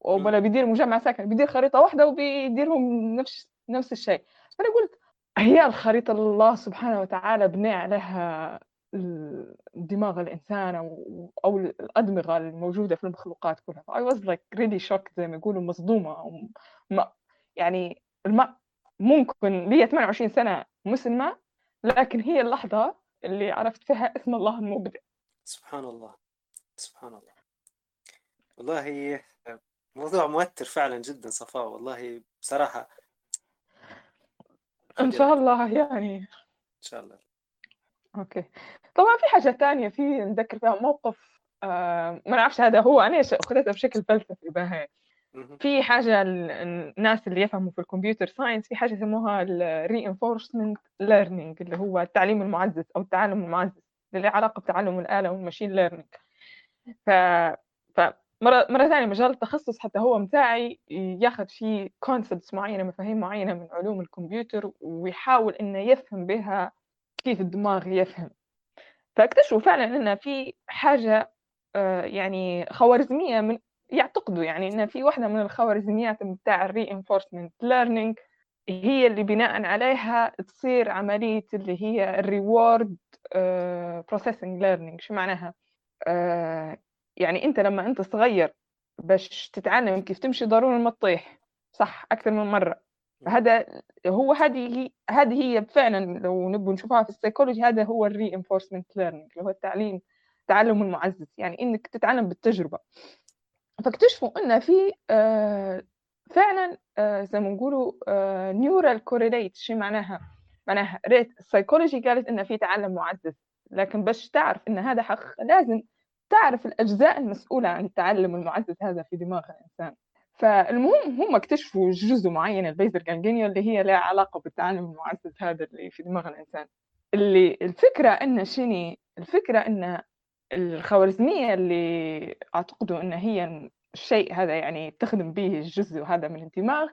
S5: ولا بيدير مجمع ساكن بيدير خريطة واحدة وبيديرهم نفس نفس الشيء. فأنا قلت هي الخريطة الله سبحانه وتعالى بنى عليها دماغ الإنسان أو, أو الأدمغة الموجودة في المخلوقات كلها. I was like really shocked زي ما يقولوا مصدومة أو ما يعني الم... ممكن لي 28 سنة مسلمة لكن هي اللحظة اللي عرفت فيها اسم الله المبدع.
S1: سبحان الله. سبحان الله. والله موضوع موتر فعلا جدا صفاء. والله بصراحة
S5: إن شاء الله يعني.
S1: إن شاء الله.
S5: أوكي. طبعا في حاجة تانية في نذكر فيها موقف آه ما نعرفش هذا هو. أنا أخذتها بشكل فلسفي باهي في حاجة الناس اللي يفهموا في ال computer science في حاجة يسموها ال reinforcement learning اللي هو التعليم المعزز أو التعلم المعزز. اللي له علاقة بتعلم الآلة وال machine learning ف... ف مرة مرة ثانية مجال التخصص حتى هو متاعي ياخذ فيه concepts معينة مفاهيم معينة من علوم الكمبيوتر ويحاول إنه يفهم بها كيف الدماغ يفهم. فاكتشفوا فعلا إن في حاجة آه، يعني خوارزمية من يعتقدوا يعني إن في واحدة من الخوارزميات بتاع ال reinforcement learning هي اللي بناء عليها تصير عملية اللي هي ال reward processing learning شو معناها؟ uh, يعني أنت لما أنت صغير باش تتعلم كيف تمشي ضروري ما تطيح صح؟ أكثر من مرة. هذا هو هذه هذه هي فعلا لو نبغى نشوفها في السيكولوجي هذا هو ال reinforcement learning اللي هو التعليم التعلم المعزز. يعني إنك تتعلم بالتجربة. فاكتشفوا إن في آه، فعلا آه، زي ما نقولوا neural correlate شو معناها؟ معناها ريت السايكولوجي قالت ان في تعلم معزز لكن باش تعرف إن هذا حق لازم تعرف الأجزاء المسؤولة عن التعلم المعزز هذا في دماغ الإنسان. فالمهم هم اكتشفوا جزء معين ال basal ganglia اللي هي لها علاقة بالتعلم المعزز هذا اللي في دماغ الإنسان. اللي الفكرة إن شني الفكرة إن الخوارزمية اللي أعتقدوا أن هي الشيء هذا يعني تخدم به الجزء هذا من الدماغ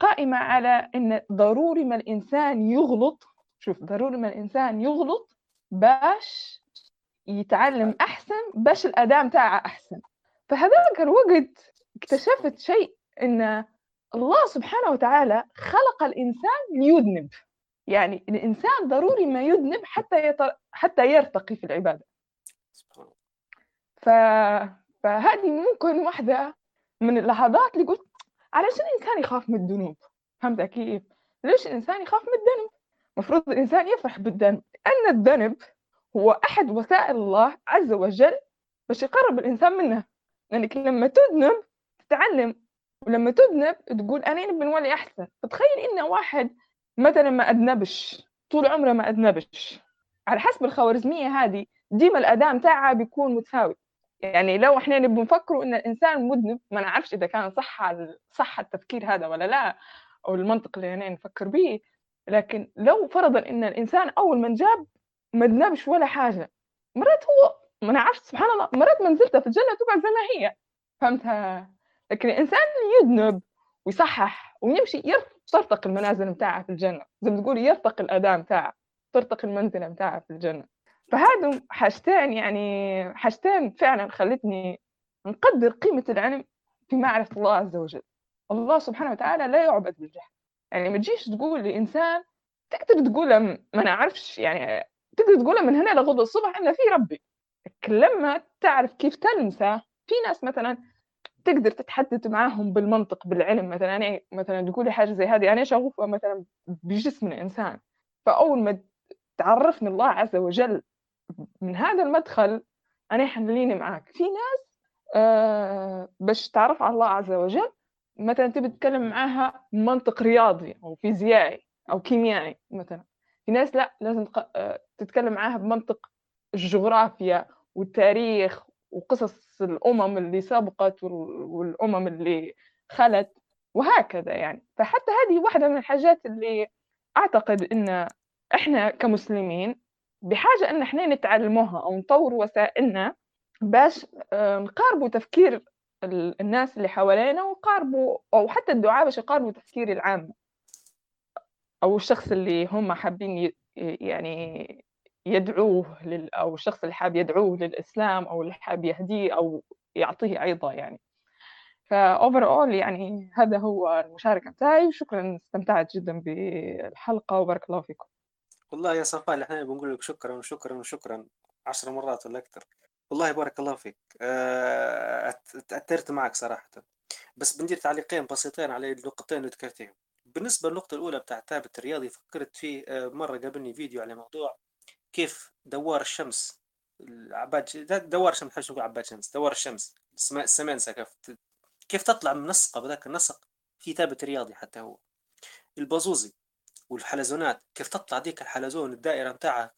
S5: قائمة على أن ضروري ما الإنسان يغلط شوف ضروري ما الإنسان يغلط باش يتعلم أحسن باش الأداء متاعه أحسن. فهذاك الوقت اكتشفت شيء أن الله سبحانه وتعالى خلق الإنسان ليذنب. يعني الإنسان ضروري ما يذنب حتى يتر... حتى يرتقي في العبادة. ف... فهذه ممكن واحدة من اللحظات اللي قلت علشان الإنسان يخاف من الذنوب. فهمت كيف؟ ليش الإنسان يخاف من الذنب؟ المفروض الإنسان يفرح بالذنب أن الذنب هو أحد وسائل الله عز وجل باش يقرب الإنسان منه. لأنك لما تذنب تتعلم ولما تذنب تقول أنا نبي نولي أحسن. فتخيل إن واحد مثلا ما أذنبش طول عمره ما أذنبش. على حسب الخوارزمية هذه ديما الأداء متاعها بيكون متساوي. يعني لو إحنا نبغى نفكروا إن الإنسان مذنب ما نعرفش إذا كان صح صح التفكير هذا ولا لا أو المنطق اللي أنا نفكر به. لكن لو فرضا إن الإنسان أول من جاب ما ذنبش ولا حاجة. مرات هو ما نعرفش سبحان الله مرات منزلته في الجنة تبع زي ما هي. فهمتها؟ لكن الإنسان يذنب ويصحح ويمشي ترتقي المنازل متاعها في الجنة. زي ما تقول يرتقي الاداء متاعه ترتقي المنزله متاعها في الجنة. فهذا حاجتين يعني حاجتين فعلا خلتني نقدر قيمة العلم في معرفة الله عز وجل. الله سبحانه وتعالى لا يعبد بالجهل. يعني ما تجيش تقول لإنسان تقدر تقول ما نعرفش يعني تقدر تقول من هنا لغد الصبح أن في ربي. لما تعرف كيف تلمسه في ناس مثلا تقدر تتحدث معاهم بالمنطق بالعلم مثلا أنا مثلا تقولي حاجة زي هذه أنا شغوفة مثلا بجسم الإنسان. فأول ما تعرفني الله عز وجل من هذا المدخل أنا حنليني معاك. في ناس آه باش تعرف على الله عز وجل مثلا تبي تتكلم معاها منطق رياضي أو فيزيائي أو كيميائي مثلا. في ناس لا لازم آه، تتكلم معاها بمنطق الجغرافيا والتاريخ وقصص الأمم اللي سبقت والأمم اللي خلت وهكذا يعني. فحتى هذه واحدة من الحاجات اللي أعتقد إن إحنا كمسلمين بحاجة إن إحنا نتعلموها أو نطور وسائلنا باش نقاربوا تفكير الناس اللي حوالينا وقاربوا أو حتى الدعاء باش يقاربوا تفكير العام أو الشخص اللي هم حابين يعني يدعوه لل أو الشخص اللي حاب يدعوه للإسلام أو اللي حاب يهديه أو يعطيه عظة يعني. فأوفر أول يعني هذا هو المشاركة بتاعي وشكرا استمتعت جدا بالحلقة وبارك الله فيكم.
S1: والله يا صفاء إحنا بنقول لك شكرا وشكرا وشكرا عشر مرات ولا أكثر. والله بارك الله فيك. آه، تأثرت معك صراحة. بس بندير تعليقين بسيطين على النقطتين اللي ذكرتيهم. بالنسبة للنقطة الأولى بتاع الثابت الرياضي فكرت فيه آه، مرة قابلني فيديو على موضوع كيف دوار الشمس عباد دوار الشمس مش نقول عباد شمس دوار الشمس السمنسة كيف كيف تطلع منسقة بذاك النسق في ثابت رياضي حتى هو. البازوزي. والحلزونات كيف تطلع ديك الحلزون الدائرة نتاعها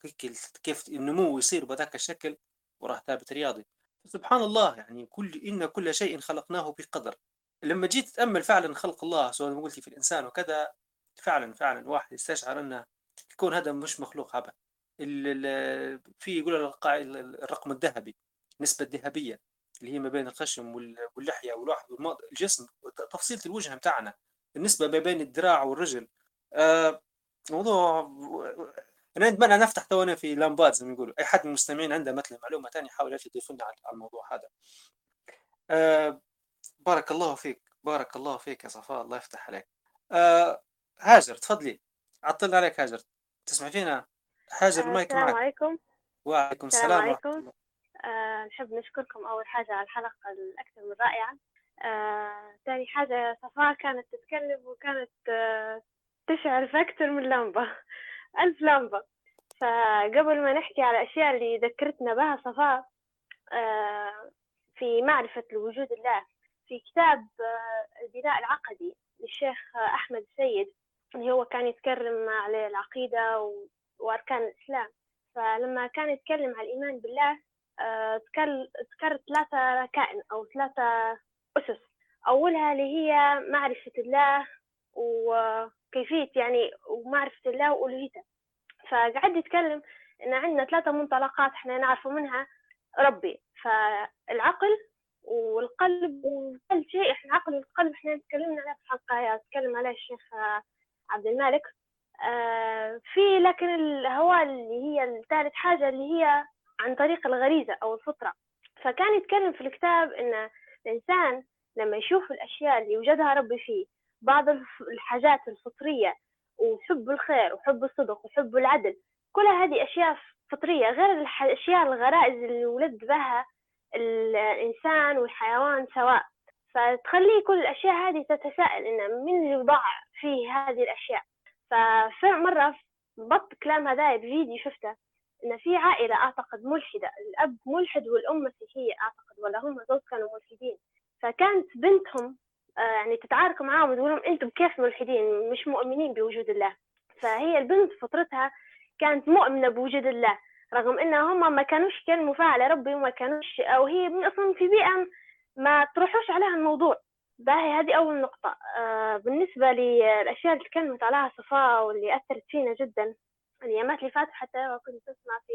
S1: كيف النمو يصير بذاك الشكل وراه ثابت رياضي. سبحان الله يعني كل إن كل شيء خلقناه بقدر. لما جيت تتأمل فعلا خلق الله سواء قلتي في الإنسان وكذا فعلا فعلا واحد يستشعر أن الكون هذا مش مخلوق عبث في يقول الرقم الذهبي النسبة الذهبية اللي هي ما بين الخشم واللحية والواحد الجسم تفصيلة الوجه بتاعنا النسبة ما بين الذراع والرجل آه موضوع أنا اتمنى نفتح تونا في لامبات زي ما يقولوا. أي حد من المستمعين عنده مثلا معلومة ثانية يحاول يضيف لنا على الموضوع هذا. آه بارك الله فيك بارك الله فيك يا صفاء الله يفتح عليك. آه هاجر تفضلي. عطلنا عليك هاجر. تسمع فينا؟ هاجر المايك
S6: معك. السلام عليكم.
S1: وعليكم
S6: السلام عليكم. آه نحب نشكركم أول حاجة على الحلقة الأكثر من رائعة. آه ثاني حاجة صفاء كانت تتكلم وكانت آه تشعل في أكثر من لمبة ألف لمبة. فقبل ما نحكي على الأشياء اللي ذكرتنا بها صفاء آه في معرفة وجود الله في كتاب آه البناء العقدي للشيخ أحمد السيد اللي هو كان يتكلم على العقيدة وأركان الإسلام. فلما كان يتكلم على الإيمان بالله آه، ذكر ثلاثة ركائن أو ثلاثة أسس. أولها اللي هي معرفة الله وكيفية يعني ومعرفة الله وألوهيته. فقعد يتكلم إن عندنا ثلاثة منطلقات إحنا نعرف منها ربي. فالعقل والقلب وكل شيء إحنا العقل والقلب إحنا تكلمنا عليه في الحلقة تكلم عليه الشيخ عبد المالك آه في لكن الهواء اللي هي الثالث حاجة اللي هي عن طريق الغريزة أو الفطرة. فكان يتكلم في الكتاب إن الإنسان لما يشوف الأشياء اللي وجدها ربي فيه بعض الحاجات الفطرية وحب الخير وحب الصدق وحب العدل. كل هذه أشياء فطرية غير الأشياء الغرائز اللي ولد بها الإنسان والحيوان سواء. فتخلي كل الأشياء هذه تتساءل إن من اللي وضع فيه هذه الأشياء. فمرة بط كلام هذا بفيديو شفته إن في عائلة أعتقد ملحدة الأب ملحد والأم مسيحية أعتقد ولا هم زوج كانوا ملحدين. فكانت بنتهم يعني تتعارك معاهم وتقول لهم أنتم كيف ملحدين؟ مش مؤمنين بوجود الله. فهي البنت فطرتها كانت مؤمنة بوجود الله رغم ان هم ما كانوش كلموا فيها على ربي وما كانوش أو هي أصلا في بيئة ما تروحوش عليها الموضوع. باهي هذه أول نقطة. آه بالنسبة للأشياء اللي تكلمت عليها صفاء واللي أثرت فينا جدا الأيامات اللي فاتت حتى كنت أسمع في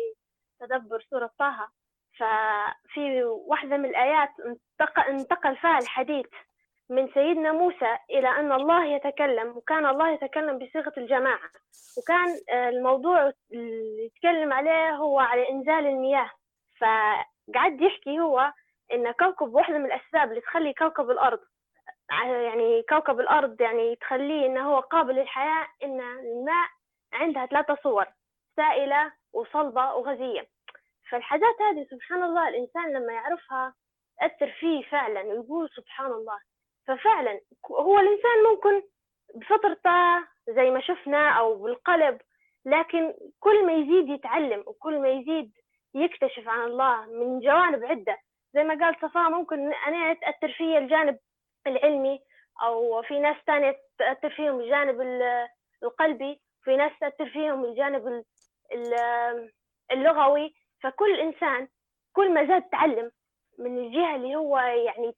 S6: تدبر سورة طه ففي واحدة من الآيات انتقل فيها الحديث. من سيدنا موسى إلى أن الله يتكلم وكان الله يتكلم بصيغة الجماعة. وكان الموضوع اللي يتكلم عليه هو على إنزال المياه. فقعد يحكي هو إن كوكب واحدة من الأسباب اللي تخلي كوكب الأرض يعني كوكب الأرض يعني تخليه إنه هو قابل للحياة إن الماء عندها ثلاثة صور سائلة وصلبة وغازية. فالحاجات هذه سبحان الله الإنسان لما يعرفها تأثر فيه فعلا ويقول سبحان الله. ففعلا هو الإنسان ممكن بفطرته زي ما شفنا أو بالقلب لكن كل ما يزيد يتعلم وكل ما يزيد يكتشف عن الله من جوانب عدة. زي ما قال صفاء ممكن أنا تأثر فيه الجانب العلمي أو في ناس تانية تأثر فيهم الجانب القلبي في ناس تأثر فيهم الجانب اللغوي. فكل إنسان كل ما زاد تعلم من الجهة اللي هو يعني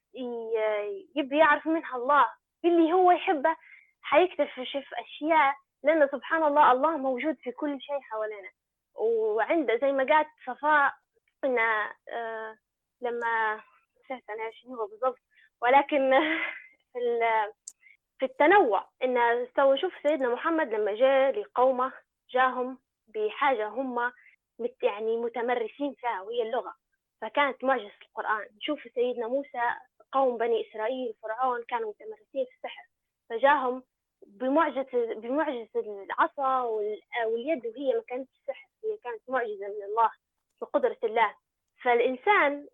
S6: يبي يعرف منها الله اللي هو يحبه حيكتشف أشياء لأن سبحان الله الله موجود في كل شيء حوالينا. وعنده زي ما قالت صفاء إن آه لما نسيت أنا شنو هو بالضبط ولكن في في التنوع إن سوى شوف سيدنا محمد لما جاء لقومه جاهم بحاجة هم يعني متمرسين فيها وهي اللغة. فكانت معجزة القرآن. نشوف سيدنا موسى قوم بني إسرائيل فرعون كانوا متمرسين في السحر. فجاهم بمعجزة بمعجزة العصا وال- واليد وهي ما كانت سحر هي كانت معجزة من الله بقدرة الله. فالإنسان.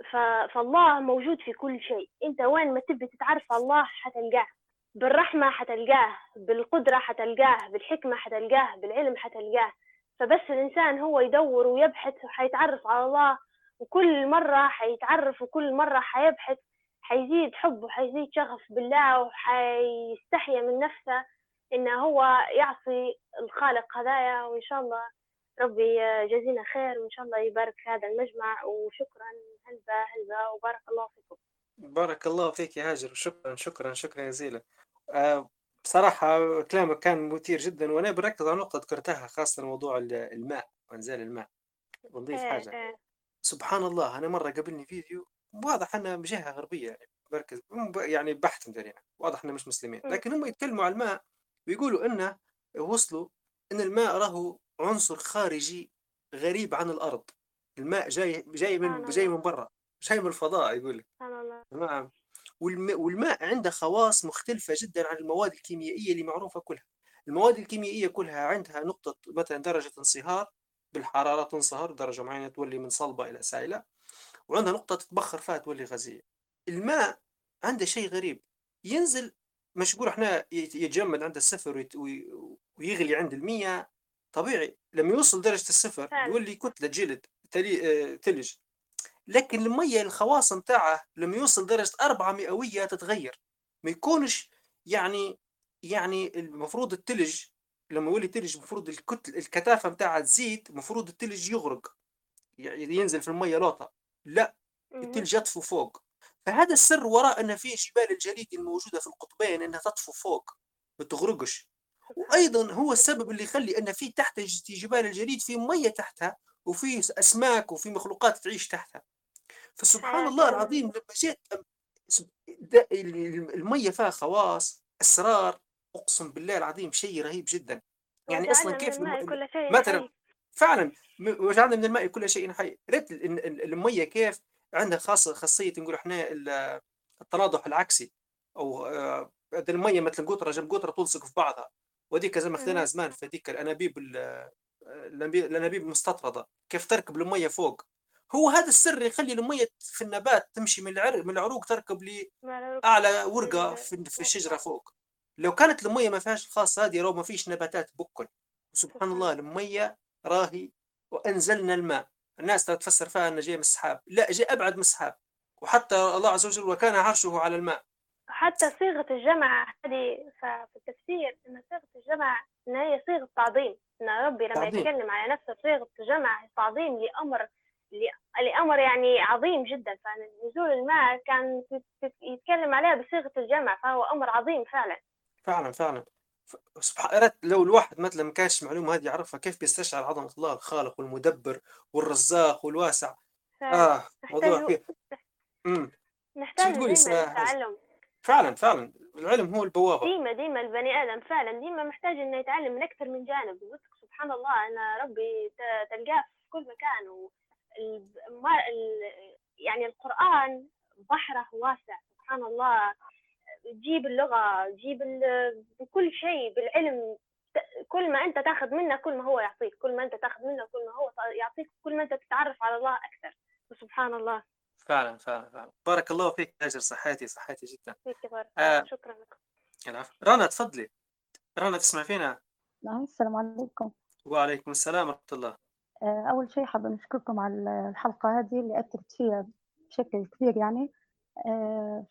S6: فالله موجود في كل شيء. أنت وين ما تبي تتعرف الله حتلقاه. بالرحمة حتلقاه بالقدرة حتلقاه بالحكمة حتلقاه بالعلم حتلقاه. فبس الإنسان هو يدور ويبحث وحيتعرف على الله وكل مرة حيتعرف وكل مرة حيبحث حيزيد حب وحيزيد شغف بالله وحيستحيا من نفسه إنه هو يعصي الخالق هدايا وإن شاء الله ربي يجزينا خير وإن شاء الله يبارك في هذا المجمع. وشكرا هلبا هلبا وبارك الله فيكم.
S1: بارك الله فيك يا هاجر. شكرا شكرا شكرا جزيلا آه، بصراحة كلامك كان مثير جدا وأنا بركز على نقطة ذكرتها خاصة موضوع ال- الماء وإنزال الماء. بنضيف
S6: إيه
S1: حاجة.
S6: إيه
S1: سبحان الله أنا مرة قابلني فيديو واضح أنه من جهة غربية يعني ب- يعني بحث مدري واضح أنه مش مسلمين. لكن هم يتكلموا على الماء ويقولوا أنه وصلوا أن الماء راهو عنصر خارجي غريب عن الأرض الماء جاي جاي من جاي من برا جاي من الفضاء يقول لك.
S6: سبحان الله.
S1: تمام؟ والم- والماء عنده خواص مختلفة جدا عن المواد الكيميائية اللي معروفة كلها. المواد الكيميائية كلها عندها نقطة مثلا درجة انصهار بالحرارة تنصهر درجة معينة تولي من صلبة إلى سائلة. وعندها نقطة تتبخر فيها تولي غازية. الماء عنده شيء غريب. ينزل مش نقول إحنا يت- يتجمد عند الصفر ويغلي عند المية. طبيعي. لما يوصل درجة الصفر يولي كتلة جلد آه، ثلج. لكن المية الخواص متاعه لما يوصل درجة أربعة مئوية تتغير. ما يكونش يعني يعني المفروض التلج لما يولي تلج المفروض الكتل الكثافة متاعها تزيد المفروض التلج يغرق يعني ينزل في المية لوطة. لا
S6: مهم.
S1: التلج يطفو فوق. فهذا السر وراء أن في جبال الجليد الموجودة في القطبين أنها تطفو فوق ما تغرقش. وأيضا هو السبب اللي يخلي إن في تحت جبال الجليد في مية تحتها وفي أسماك وفي مخلوقات تعيش تحتها. فسبحان الله العظيم لما جيت المية فيها خواص أسرار أقسم بالله العظيم شيء رهيب جدا. يعني
S6: أصلا من
S1: كيف الم-
S6: الماء
S1: الم-
S6: كل شيء
S1: مثلا
S6: حي.
S1: فعلا وجعلنا من الماء كل شيء حي. ريت ال- ال- المية كيف عندها خاصه خاصية نقول إحنا ال- التناضح العكسي. أو آه، المية مثلا قطرة جنب قطرة تلصق في بعضها. وديك زي ما اخذناها
S6: مهم.
S1: زمان في هذيك الأنابيب الانابيب المستطردة. كيف تركب المية فوق. هو هذا السر يخلي المية في النبات تمشي من العرق من العروق تركب
S6: ما له
S1: لاعلى
S6: ورقة
S1: في الشجرة فوق. لو كانت المية ما فيهاش الخاصه هذه لو ما فيش نباتات بكل. سبحان الله المية راهي وأنزلنا الماء. الناس تفسر فيها انه جاي من السحاب. لا جاي أبعد من السحاب. وحتى الله عز وجل وكان عرشه على الماء.
S6: حتى صيغة الجمع هذه في التفسير إن صيغة الجمع إن هي صيغة تعظيم. إن ربي لما
S1: تعظيم.
S6: يتكلم على نفسه صيغة الجمع تعظيم لأمر لأمر يعني عظيم جدا. فنزول الماء كان يت- يت- يتكلم عليها بصيغة الجمع فهو أمر عظيم فعلا.
S1: فعلا فعلا. ف- سبحان لو الواحد مثلا ما كانش المعلومه هذه يعرفها كيف بيستشعر عظمة الله الخالق والمدبر والرزاق والواسع.
S6: فعلا
S1: آه موضوع كبير امم
S6: نحتاج للتعلم
S1: فعلا فعلا. العلم هو البوابة.
S6: ديما ديما البني آدم. فعلا ديما محتاج إنه يتعلم من أكثر من جانب. سبحان الله أنا ربي تلقاه في كل مكان. و. يعني القرآن بحره واسع. سبحان الله. تجيب اللغة تجيب ال... بكل شيء بالعلم. كل ما أنت تاخذ منه كل ما هو يعطيك كل ما أنت تاخذ منه كل ما هو يعطيك كل ما أنت تتعرف على الله أكثر. سبحان الله.
S1: فعلا فعلا فعلا. بارك الله فيك يا هاجر صحيتي صحيتي جدا.
S6: فيك بارك.
S1: آه.
S6: شكرا لك.
S1: العفو. رنا تفضلي. رنا تسمع فينا؟
S7: نعم السلام عليكم.
S1: وعليكم السلام ورحمة الله.
S7: آه، أول شيء حابة نشكركم على الحلقة هذه اللي أثرت فيها بشكل كبير يعني. آه،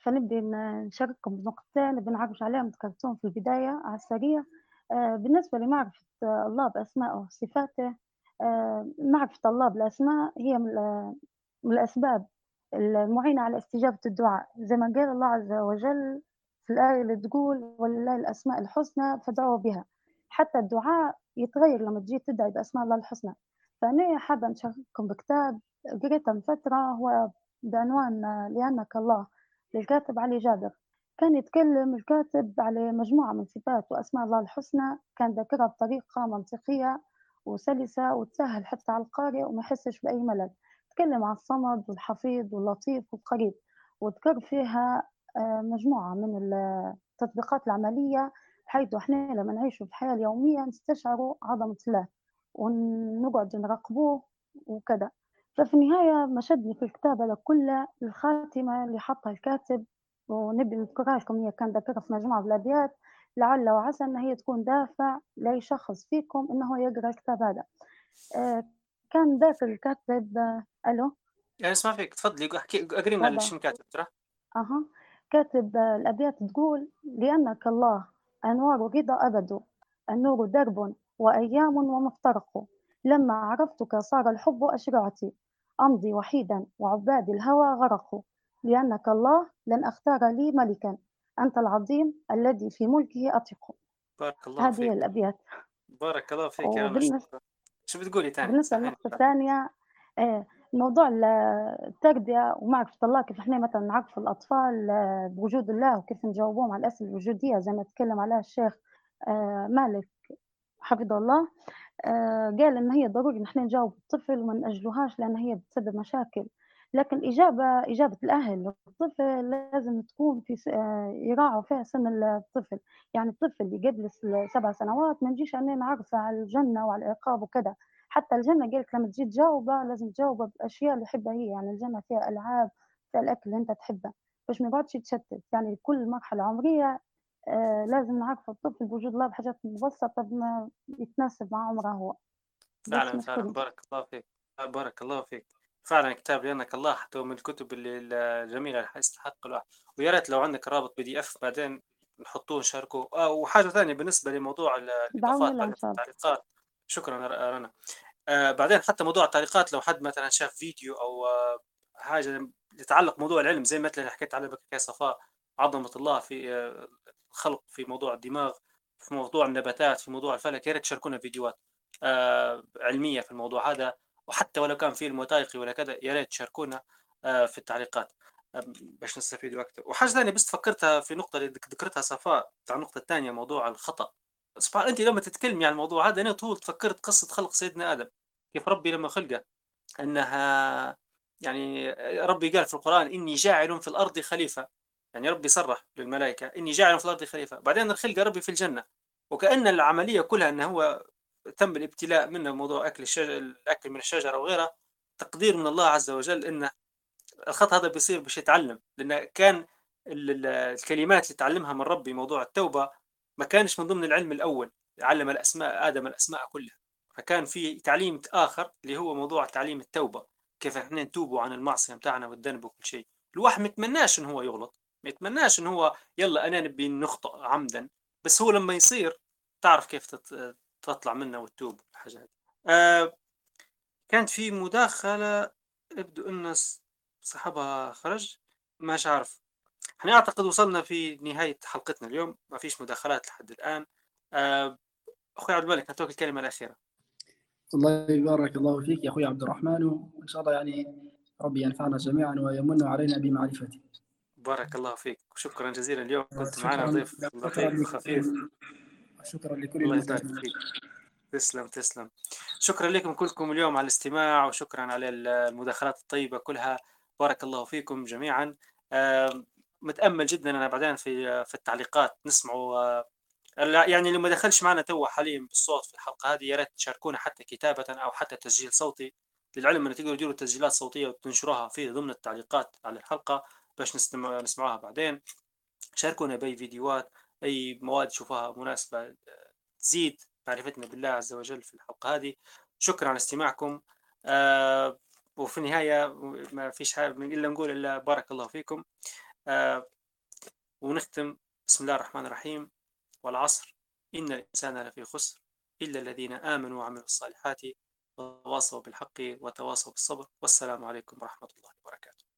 S7: فنبدي ن- نشارككم بنقطتين نعرج عليهم ذكرتهم في البداية على السريع. آه، بالنسبة لمعرفة آه، الله بأسمائه وصفاته آه، معرفة الله بالأسماء هي من الأسباب المعينة على استجابة الدعاء. زي ما قال الله عز وجل في الآية اللي تقول ولله الأسماء الحسنى فادعوه بها حتى الدعاء يتغير لما تجي تدعي بأسماء الله الحسنى. فأنا حابة نشارككم بكتاب قريته من فترة هو بعنوان لأنك الله للكاتب علي جابر. كان يتكلم الكاتب على مجموعة من صفات وأسماء الله الحسنى. كان ذاكرها بطريقة منطقية وسلسة وتسهل حتى على القارئ وما يحسش بأي ملل. تكلم عن الصمد والحفيظ واللطيف والقريب وذكر فيها آه، مجموعة من التطبيقات العملية بحيث إحنا لما نعيش في الحياة اليومية نستشعروا عظمة الله ونقعد نراقبوه وكذا. ففي النهاية ما شدني في الكتاب هذا كله الخاتمة اللي حطها الكاتب ونبي نذكرها لكم هي كان ذكرها في مجموعة بالأبيات لعل وعسى أن هي تكون دافع لأي شخص فيكم أنه يقرأ الكتاب هذا. آه، كان ذاك الكاتب آه، ألو؟
S1: يعني اسمع فيك تفضلي اقرينا
S7: طبعا.
S1: شنو كاتب ترى؟
S7: أها. كاتب آه، الأبيات تقول لأنك الله أنوار رضا أبد النور درب وأيام ومفترق لما عرفتك صار الحب أشرعتي أمضي وحيدا وعباد الهوى غرقوا. لأنك الله لن أختار لي ملكا. أنت العظيم الذي في ملكه أطيق
S1: بارك الله
S7: هذه
S1: فيك.
S7: الأبيات.
S1: بارك الله فيك يا
S7: وبالنسبة
S1: شو بتقولي تاني؟
S7: بالنسبة للنقطة الثانية آه، موضوع ال- التربية ومعرفة الله كيف إحنا مثلا نعرف الأطفال آه، بوجود الله وكيف نجاوبهم على الأسئلة الوجودية زي ما تكلم عليها الشيخ آه، مالك حفظه الله. قال إن هي ضروري إن إحنا نجاوب الطفل وما نأجلوهاش لأن هي بتسبب مشاكل. لكن الإجابة إجابة الأهل للطفل لازم تكون في آه، يراعوا فيها سن الطفل. يعني الطفل اللي قبل سبع سنوات ما نجيش أنا نعرفه على الجنة وعلى العقاب وكذا. حتى الجنة قالك لما تجي تجاوبه لازم تجاوبه بأشياء اللي يحبها هي. يعني الجنة فيها ألعاب فيها الأكل اللي أنت تحبه. باش ما يقعدش يتشتت. يعني كل مرحلة عمرية آه لازم نعرف الطفل بوجود الله بحاجات مبسطة بما يتناسب مع عمره هو.
S1: فعلا فعلا. بارك الله فيك. بارك الله فيك. فعلا كتاب لأنك الله حتى من الكتب اللي الجميلة اللي يستحق الواحد. ويا ريت لو عندك رابط PDF بعدين نحطوه نشاركه آه وحاجة ثانية بالنسبة لموضوع التعليقات. شكرا رنا. آه بعدين حتى موضوع التعليقات لو حد مثلا شاف فيديو أو آه حاجة يتعلق موضوع العلم زي مثلا حكيت عليه بك يا صفاء عظمة الله في آه الخلق في موضوع الدماغ في موضوع النباتات في موضوع الفلك يا ريت تشاركونا فيديوهات آه علمية في الموضوع هذا وحتى ولو كان فيلم وثائقي ولا كذا يا ريت تشاركونا آه في التعليقات. آه باش نستفيد أكثر وحاجة ثانية بس فكرتها في نقطة اللي ذك- ذكرتها صفاء بتاع النقطة الثانية موضوع الخطأ. سبحان أنت لما تتكلمي عن الموضوع هذا أنا طول تفكرت قصة خلق سيدنا آدم. كيف ربي لما خلقه؟ أنها يعني ربي قال في القرآن إني جاعل في الأرض خليفة. يعني ربي صرح للملائكة إني جاعل في الأرض خليفة. بعدين الخلقة ربي في الجنة. وكأن العملية كلها أنه هو تم الابتلاء منه موضوع أكل الشجر الأكل من الشجرة وغيرها تقدير من الله عز وجل أن الخط هذا بيصير باش يتعلم. لأن كان ال- ال- الكلمات اللي تعلمها من ربي موضوع التوبة ما كانش من ضمن العلم الأول. علم الأسماء آدم الأسماء كلها. فكان في تعليم آخر اللي هو موضوع تعليم التوبة. كيف إحنا نتوبوا عن المعصية متاعنا والذنب وكل شيء. الواحد ما يتمناش إن هو يغلط. ما يتمناش إن هو يلا أنا نبي نخطئ عمدا بس هو لما يصير تعرف كيف تطلع منه وتتوب الحاجة هذه. آه كانت في مداخلة يبدو ص- صاحبها خرج مش عارف. إحنا أعتقد وصلنا في نهاية حلقتنا اليوم ما فيش مداخلات لحد الآن. آه أخوي عبد الملك نعطيك الكلمة الأخيرة.
S2: والله بارك الله فيك يا أخوي عبد الرحمن وإن شاء الله يعني ربي ينفعنا جميعا ويمن علينا بمعرفته.
S1: بارك الله فيك. وشكرا جزيلا. اليوم كنت معنا
S2: شكرا
S1: ضيف
S2: شكرا
S1: لطيف وخفيف
S2: شكرا لكل
S1: الله يبارك فيك. تسلم تسلم. شكرا لكم كلكم اليوم على الاستماع وشكرا على المداخلات الطيبة كلها. بارك الله فيكم جميعا. آم، متأمل جدا أنا بعدين في في التعليقات. نسمعوا آه، يعني اللي ما دخلش معنا تو حاليا بالصوت في الحلقة هذه يا ريت تشاركونا حتى كتابة أو حتى تسجيل صوتي. للعلم أن تقدروا تديروا تسجيلات صوتية وتنشروها في ضمن التعليقات على الحلقة. باش نستمع نسمعوها بعدين. شاركونا بأي فيديوهات أي مواد تشوفوها مناسبة آه، تزيد معرفتنا بالله عز وجل في الحلقة هذه. شكرا على استماعكم. آه وفي النهاية ما فيش حاجة من إلا نقول إلا بارك الله فيكم. آه ونختم بسم الله الرحمن الرحيم. والعصر إن الإنسان لفي خسر إلا الذين آمنوا وعملوا الصالحات وتواصوا بالحق وتواصوا بالصبر. والسلام عليكم ورحمة الله وبركاته.